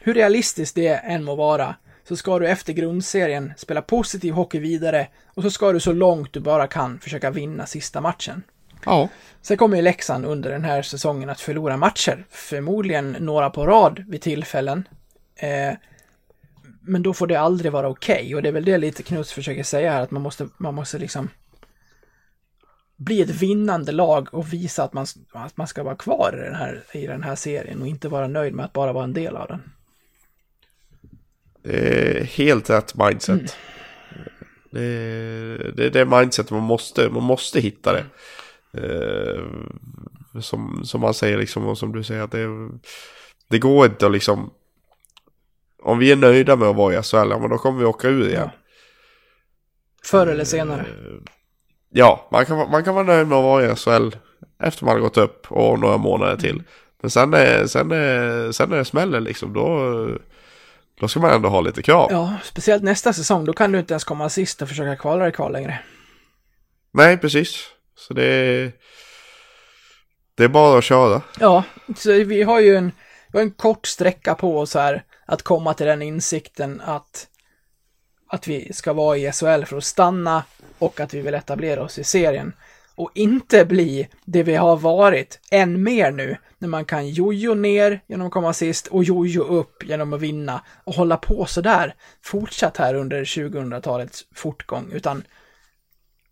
hur realistiskt det än må vara, så ska du efter grundserien spela positiv hockey vidare och så ska du så långt du bara kan försöka vinna sista matchen. Ja. Sen kommer ju Leksand under den här säsongen att förlora matcher, förmodligen några på rad vid tillfällen. Eh, men då får det aldrig vara okej och det är väl det lite Knuts försöker säga här att man måste, man måste liksom bli ett vinnande lag och visa att man, att man ska vara kvar i den, här, i den här serien och inte vara nöjd med att bara vara en del av den. Det är helt rätt mindset. Det, är, det det mindset man måste, man måste hitta det. Eh, som, som man säger liksom och som du säger att det, det går inte att liksom om vi är nöjda med att vara i SHL, ja, men då kommer vi åka ur igen. Förr eller senare. Ja, man kan, man kan vara nöjd med att vara i SHL efter man har gått upp och några månader till. Men sen är, sen är, sen är det smäller liksom, då, då ska man ändå ha lite krav. Ja, speciellt nästa säsong, då kan du inte ens komma sist och försöka kvala dig kvar längre. Nej, precis. Så det är... Det är bara att köra. Ja, så vi har ju en, vi har en kort sträcka på oss här att komma till den insikten att, att vi ska vara i SHL för att stanna och att vi vill etablera oss i serien. Och inte bli det vi har varit än mer nu, när man kan jojo ner genom att komma sist och jojo upp genom att vinna och hålla på sådär fortsatt här under 2000-talets fortgång, utan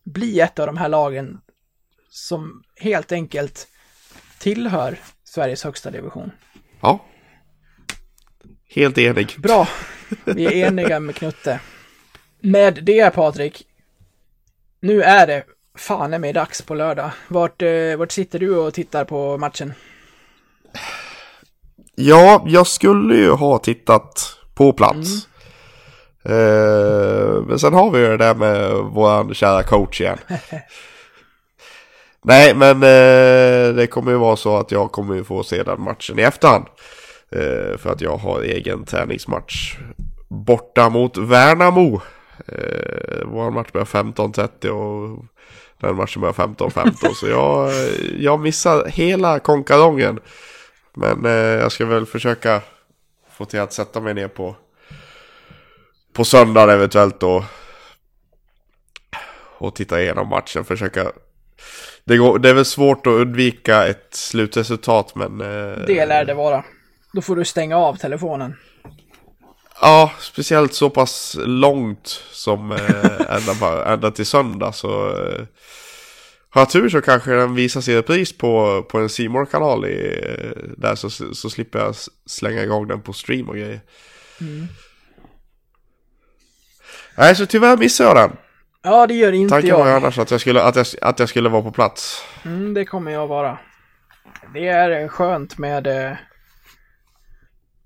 bli ett av de här lagen som helt enkelt tillhör Sveriges högsta division. Ja. Helt enig. Bra, vi är eniga med Knutte. Med det Patrik, nu är det fan är mig dags på lördag. Vart, eh, vart sitter du och tittar på matchen? Ja, jag skulle ju ha tittat på plats. Eh, men sen har vi ju det där med våran kära coach igen. [laughs] Nej, men eh, det kommer ju vara så att jag kommer ju få se den matchen i efterhand. Eh, för att jag har egen träningsmatch borta mot Värnamo. Eh, vår match börjar 15.30 och den matchen börjar 15.15. så jag, jag missar hela konkarongen. Men eh, jag ska väl försöka få till att sätta mig ner på på söndag eventuellt då. Och titta igenom matchen, försöka det, går, det är väl svårt att undvika ett slutresultat men... Eh, Det lär det vara. Då får du stänga av telefonen. Ja, speciellt så pass långt som eh, ända, ända till söndag så... Eh, har jag tur så kanske den visas i repris på, på en C kanal i, eh, där så, så slipper jag slänga igång den på stream och grejer. Nej, så tyvärr missade jag den. Ja, det gör inte Tanken var ju jag. annars att jag skulle, att jag, att jag skulle vara på plats. Mm, det kommer jag vara. Det är skönt med, eh,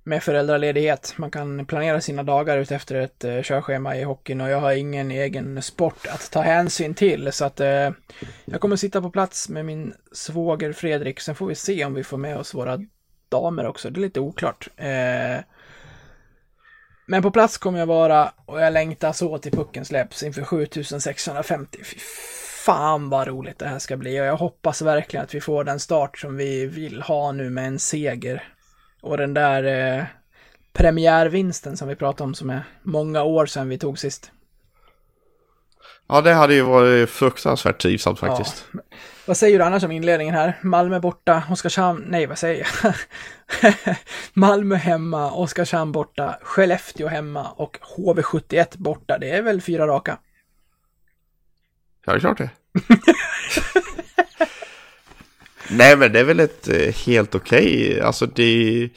med föräldraledighet. Man kan planera sina dagar ut efter ett eh, körschema i hockeyn och jag har ingen egen sport att ta hänsyn till. Så att eh, jag kommer sitta på plats med min svåger Fredrik. Sen får vi se om vi får med oss våra damer också. Det är lite oklart. Eh, men på plats kommer jag vara och jag längtar så till pucken släpps inför 7650. Fy fan vad roligt det här ska bli och jag hoppas verkligen att vi får den start som vi vill ha nu med en seger. Och den där eh, premiärvinsten som vi pratade om som är många år sedan vi tog sist. Ja, det hade ju varit fruktansvärt trivsamt faktiskt. Vad säger du annars om inledningen här? Malmö borta, Oskarshamn, nej vad säger jag? [laughs] Malmö hemma, Oskarshamn borta, Skellefteå hemma och HV71 borta. Det är väl fyra raka? Ja, det är klart det. [laughs] Nej, men det är väl ett eh, helt okej, alltså det...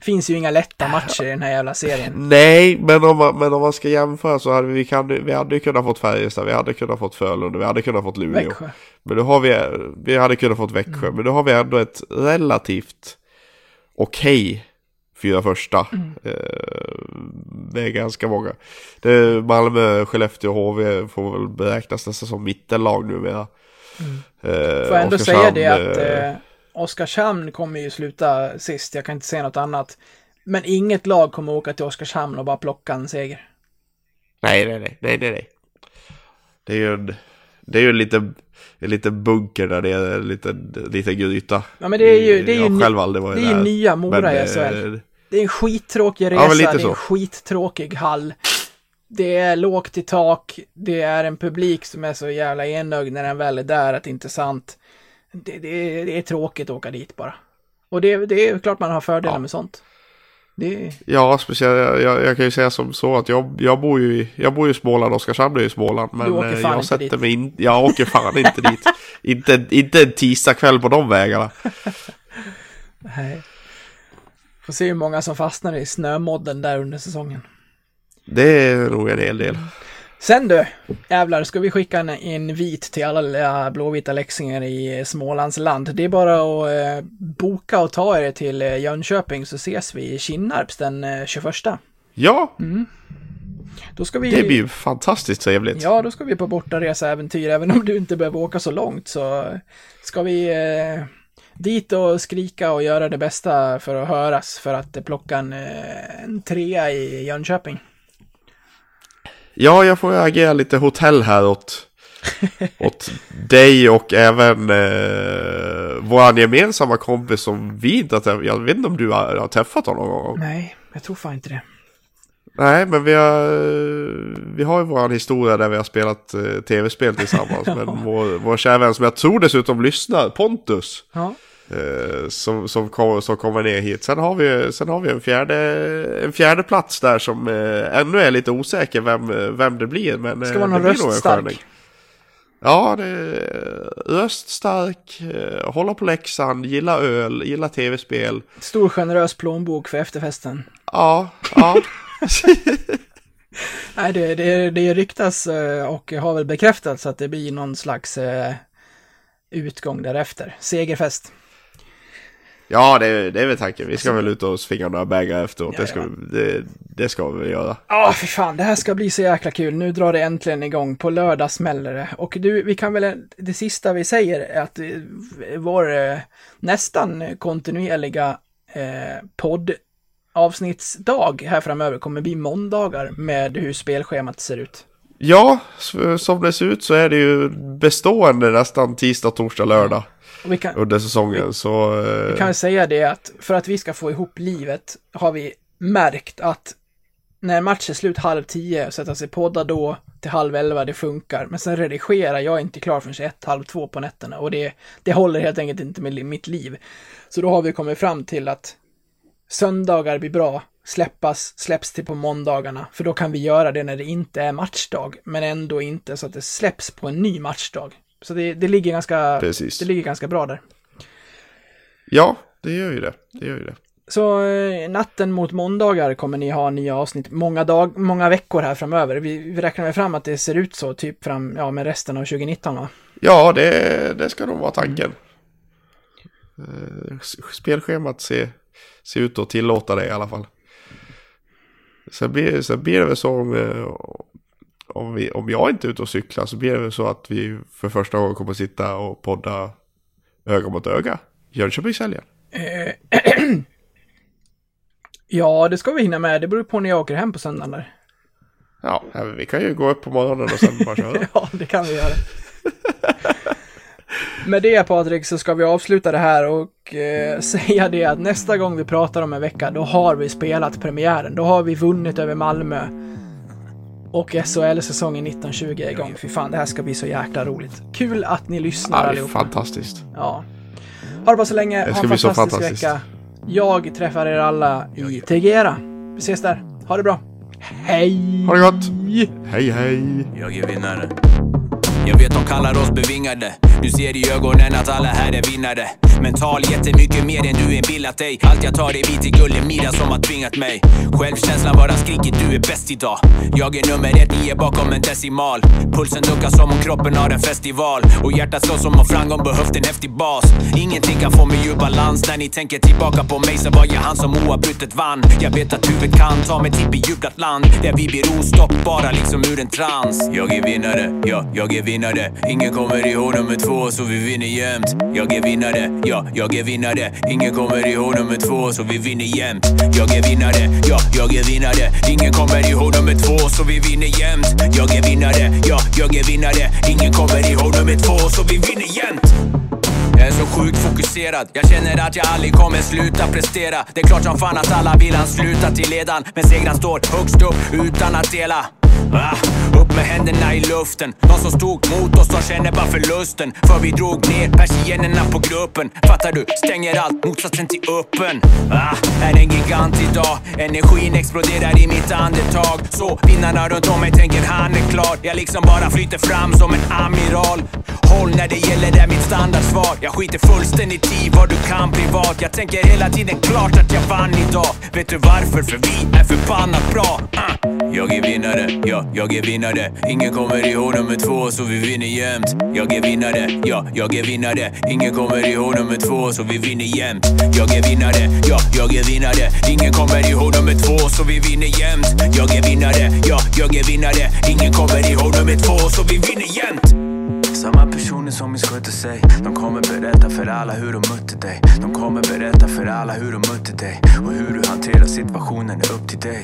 Finns ju inga lätta matcher i den här jävla serien. [laughs] Nej, men om man, men om man ska jämföra så hade vi, kan, vi hade kunnat fått Färjestad, vi hade kunnat fått Frölunda, vi hade kunnat fått Luleå. Växjö. Men då har vi, vi hade kunnat fått Växjö, men då har vi ändå ett relativt okej fyra första. Eh, det är ganska många. Det Malmö, Skellefteå och HV får väl beräknas nästan som mittenlag numera. Eh, Får jag ändå säga Oskarshamn, det att eh, Oskarshamn kommer ju sluta sist, jag kan inte säga något annat. Men inget lag kommer åka till Oskarshamn och bara plocka en seger. Nej, nej, nej, nej, nej, nej. Det är ju en, det är ju en liten, en liten bunker där det är en liten, liten gryta. Ja men det är ju, det är ju, Jag ny- själv aldrig varit det är ju nya Mora i eh, SHL. Det är en skittråkig resa, Ja, men lite det är en skittråkig hall. Det är lågt i tak, det är en publik som är så jävla enögd när den väl är där att det inte är sant. Det, det, är- det är tråkigt att åka dit bara. Och det, det är klart man har fördelar Ja. med sånt. Det Ja, speciellt, jag, jag kan ju säga som så att jag, jag bor ju i, jag bor ju i Småland, Oskarshamn är ju i Småland. Men eh, jag sätter dit. mig in, jag åker fan inte dit. [laughs] Inte, inte en tisdagkväll på de vägarna. [laughs] nej. Får se hur många som fastnar i snömodden där under säsongen. Det är nog en hel del. Sen du, jävlar, ska vi skicka en invit till alla blåvita läxingar i Smålands land. Det är bara att eh, boka och ta er till eh, Jönköping så ses vi i Kinnarps den eh, 21. Ja, ska vi... det blir ju fantastiskt trevligt. Ja, då ska vi på bortaresaäventyr. Även om du inte behöver åka så långt så ska vi eh, dit och skrika och göra det bästa för att höras för att plocka en, eh, en trea i Jönköping. Ja, jag får agera lite hotell här åt, [laughs] åt dig och även eh, vår gemensamma kompis som vi inte har träffat. Jag vet inte om du har, har träffat honom någon gång? Nej, jag tror fan inte det. Nej, men vi har, vi har ju vår historia där vi har spelat eh, tv-spel tillsammans [laughs] med vår, vår kära vän som jag tror dessutom lyssnar, Pontus. Ja. Eh, som, som, kom, som kommer ner hit. Sen har vi, sen har vi en, fjärde, en fjärde plats där som eh, ännu är lite osäker vem, vem det blir. Men, Ska eh, vara någon det blir nog en röststark. Ja, det är röststark, eh, hålla på läxan, gilla öl, gilla tv-spel. Stor generös plånbok för efterfesten. Ja, ja. [laughs] Nej, det, det, det ryktas eh, och har väl bekräftats att det blir någon slags eh, utgång därefter. Segerfest. Ja, det, det är väl tanken. Vi ska väl ut och svinga några bägare efteråt. Det, ska, vi- det, det ska vi göra. Ja, för fan, det här ska bli så jäkla kul. Nu drar det äntligen igång. På lördag smäller det. Och du, vi kan väl, det sista vi säger är att eh, vår eh, nästan kontinuerliga eh, poddavsnittsdag här framöver kommer bli måndagar med hur spelschemat ser ut. Ja, som det ser ut så är det ju bestående nästan tisdag, torsdag, lördag Och vi kan, under säsongen. Så Vi eh, kan väl säga det att för att vi ska få ihop livet har vi märkt att när match är slut halv tio, sätta sig podda då till halv elva, det funkar. Men sen redigera, jag inte klar förrän ett, halv två på nätterna och det, det håller helt enkelt inte med mitt liv. Så då har vi kommit fram till att söndagar blir bra, släppas, släpps till på måndagarna, för då kan vi göra det när det inte är matchdag, men ändå inte så att det släpps på en ny matchdag. Så det, det ligger ganska, Precis. det ligger ganska bra där. ja, det gör ju det. Det gör ju det. Så eh, natten mot måndagar kommer ni ha nya avsnitt många, dag, många veckor här framöver. Vi, vi räknar med fram att det ser ut så, typ fram, ja, med resten av 2019 va? Ja, det, det ska nog vara tanken. Eh, Spelschemat ser, ser ut att tillåta det i alla fall. Sen blir, sen blir det väl så om, eh, om, vi, om jag inte är ute och cyklar så blir det så att vi för första gången kommer sitta och podda öga mot öga. Jönköpingshelgen. [clears throat] Ja, det ska vi hinna med. Det beror på när jag åker hem på söndagen där. Ja, vi kan ju gå upp på morgonen och sen bara köra. [laughs] Ja, det kan vi göra. Med det Patrik så ska vi avsluta det här och eh, [laughs] säga det att nästa gång vi pratar om en vecka då har vi spelat premiären. Då har vi vunnit över Malmö. Och SHL-säsongen 1920 är igång. Fy fan, det här ska bli så jäkla roligt. Kul att ni lyssnar Ja, allihopa. fantastiskt. Ja. Ha det bara så länge. Det Ha ska en bli så fantastisk fantastiskt. vecka. Jag träffar er alla i Tegera. Vi ses där. Ha det bra. Hej! Ha det gott! Hej hej! Jag är vinnare. Jag vet de kallar oss bevingade. Du ser i ögonen att alla här är vinnare. Mental jättemycket mer än du inbillat dig. Allt jag tar är vit i gullemira som har tvingat mig. Självkänslan bara skriker du är bäst idag. Jag är nummer ett, ni är bakom en decimal. Pulsen duckar som om kroppen har en festival. Och hjärtat slår som om framgång behövt en häftig bas. Ingenting kan få mig ur balans. När ni tänker tillbaka på mig så var jag han som oavbrutet vann. Jag vet att huvudet kan ta mig till bejublat land. Där vi blir ostoppbara liksom ur en trans. Jag är vinnare, ja, jag är vinnare. Ingen kommer ihåg nummer två så vi vinner jämt. Jag är vinnare, ja, jag är vinnare. Ingen kommer ihåg nummer två så vi vinner jämt. Jag är vinnare, ja, jag är vinnare. Ingen kommer ihåg nummer två så vi vinner jämt. Jag är vinnare, ja, jag är vinnare. Ingen kommer ihåg nummer två så vi vinner jämt. Jag är så sjukt fokuserad Jag känner att jag aldrig kommer sluta prestera Det är klart som fan att alla vill ansluta till ledan Men segran står högst upp utan att dela Ah, upp med händerna i luften. De som stod mot oss, de känner bara förlusten. För vi drog ner persiennerna på gruppen. Fattar du? Stänger allt, motsatsen till öppen. Ah, Är en gigant idag? Energin exploderar i mitt andetag. Så vinnarna runt om mig tänker han är klar. Jag liksom bara flyter fram som en amiral. Håll när det gäller är mitt standardsvar. Jag skiter fullständigt i vad du kan privat. Jag tänker hela tiden klart att jag vann idag. Vet du varför? För vi är förbannat bra. Ah. Jag är vinnare, ja, jag är vinnare. Ingen kommer ihåg nummer två så vi vinner jämt. Jag är vinnare, ja, jag är vinnare. Ingen kommer ihåg nummer två så vi vinner jämt. Jag är vinnare, ja, jag är vinnare. Ingen kommer ihåg nummer två så vi vinner jämt. Jag är vinnare, ja, jag är vinnare. Ingen kommer ihåg nummer två så vi vinner jämt. Samma personer som missköter sig. De kommer berätta för alla hur de mötte dig. De kommer berätta för alla hur de mötte dig. Och hur du hanterar situationen är upp till dig.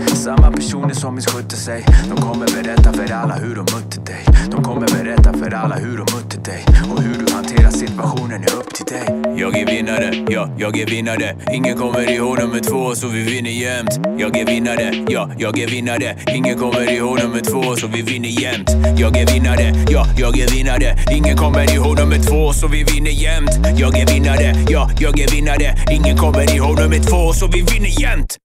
Samma personer som misskötte sig. De kommer berätta för alla hur de mötte dig. De kommer berätta för alla hur de mötte dig. Och hur du hanterar situationen är upp till dig. Jag är vinnare, ja, jag är vinnare. Ingen kommer ihåg nummer två så vi vinner jämt. Jag är vinnare, ja, jag är vinnare. Ingen kommer ihåg nummer två så vi vinner jämt. Jag är vinnare, ja, jag är vinnare. Ingen kommer ihåg nummer två så vi vinner jämt. Jag är vinnare, ja, jag är vinnare. Ingen kommer ihåg nummer två så vi vinner jämt.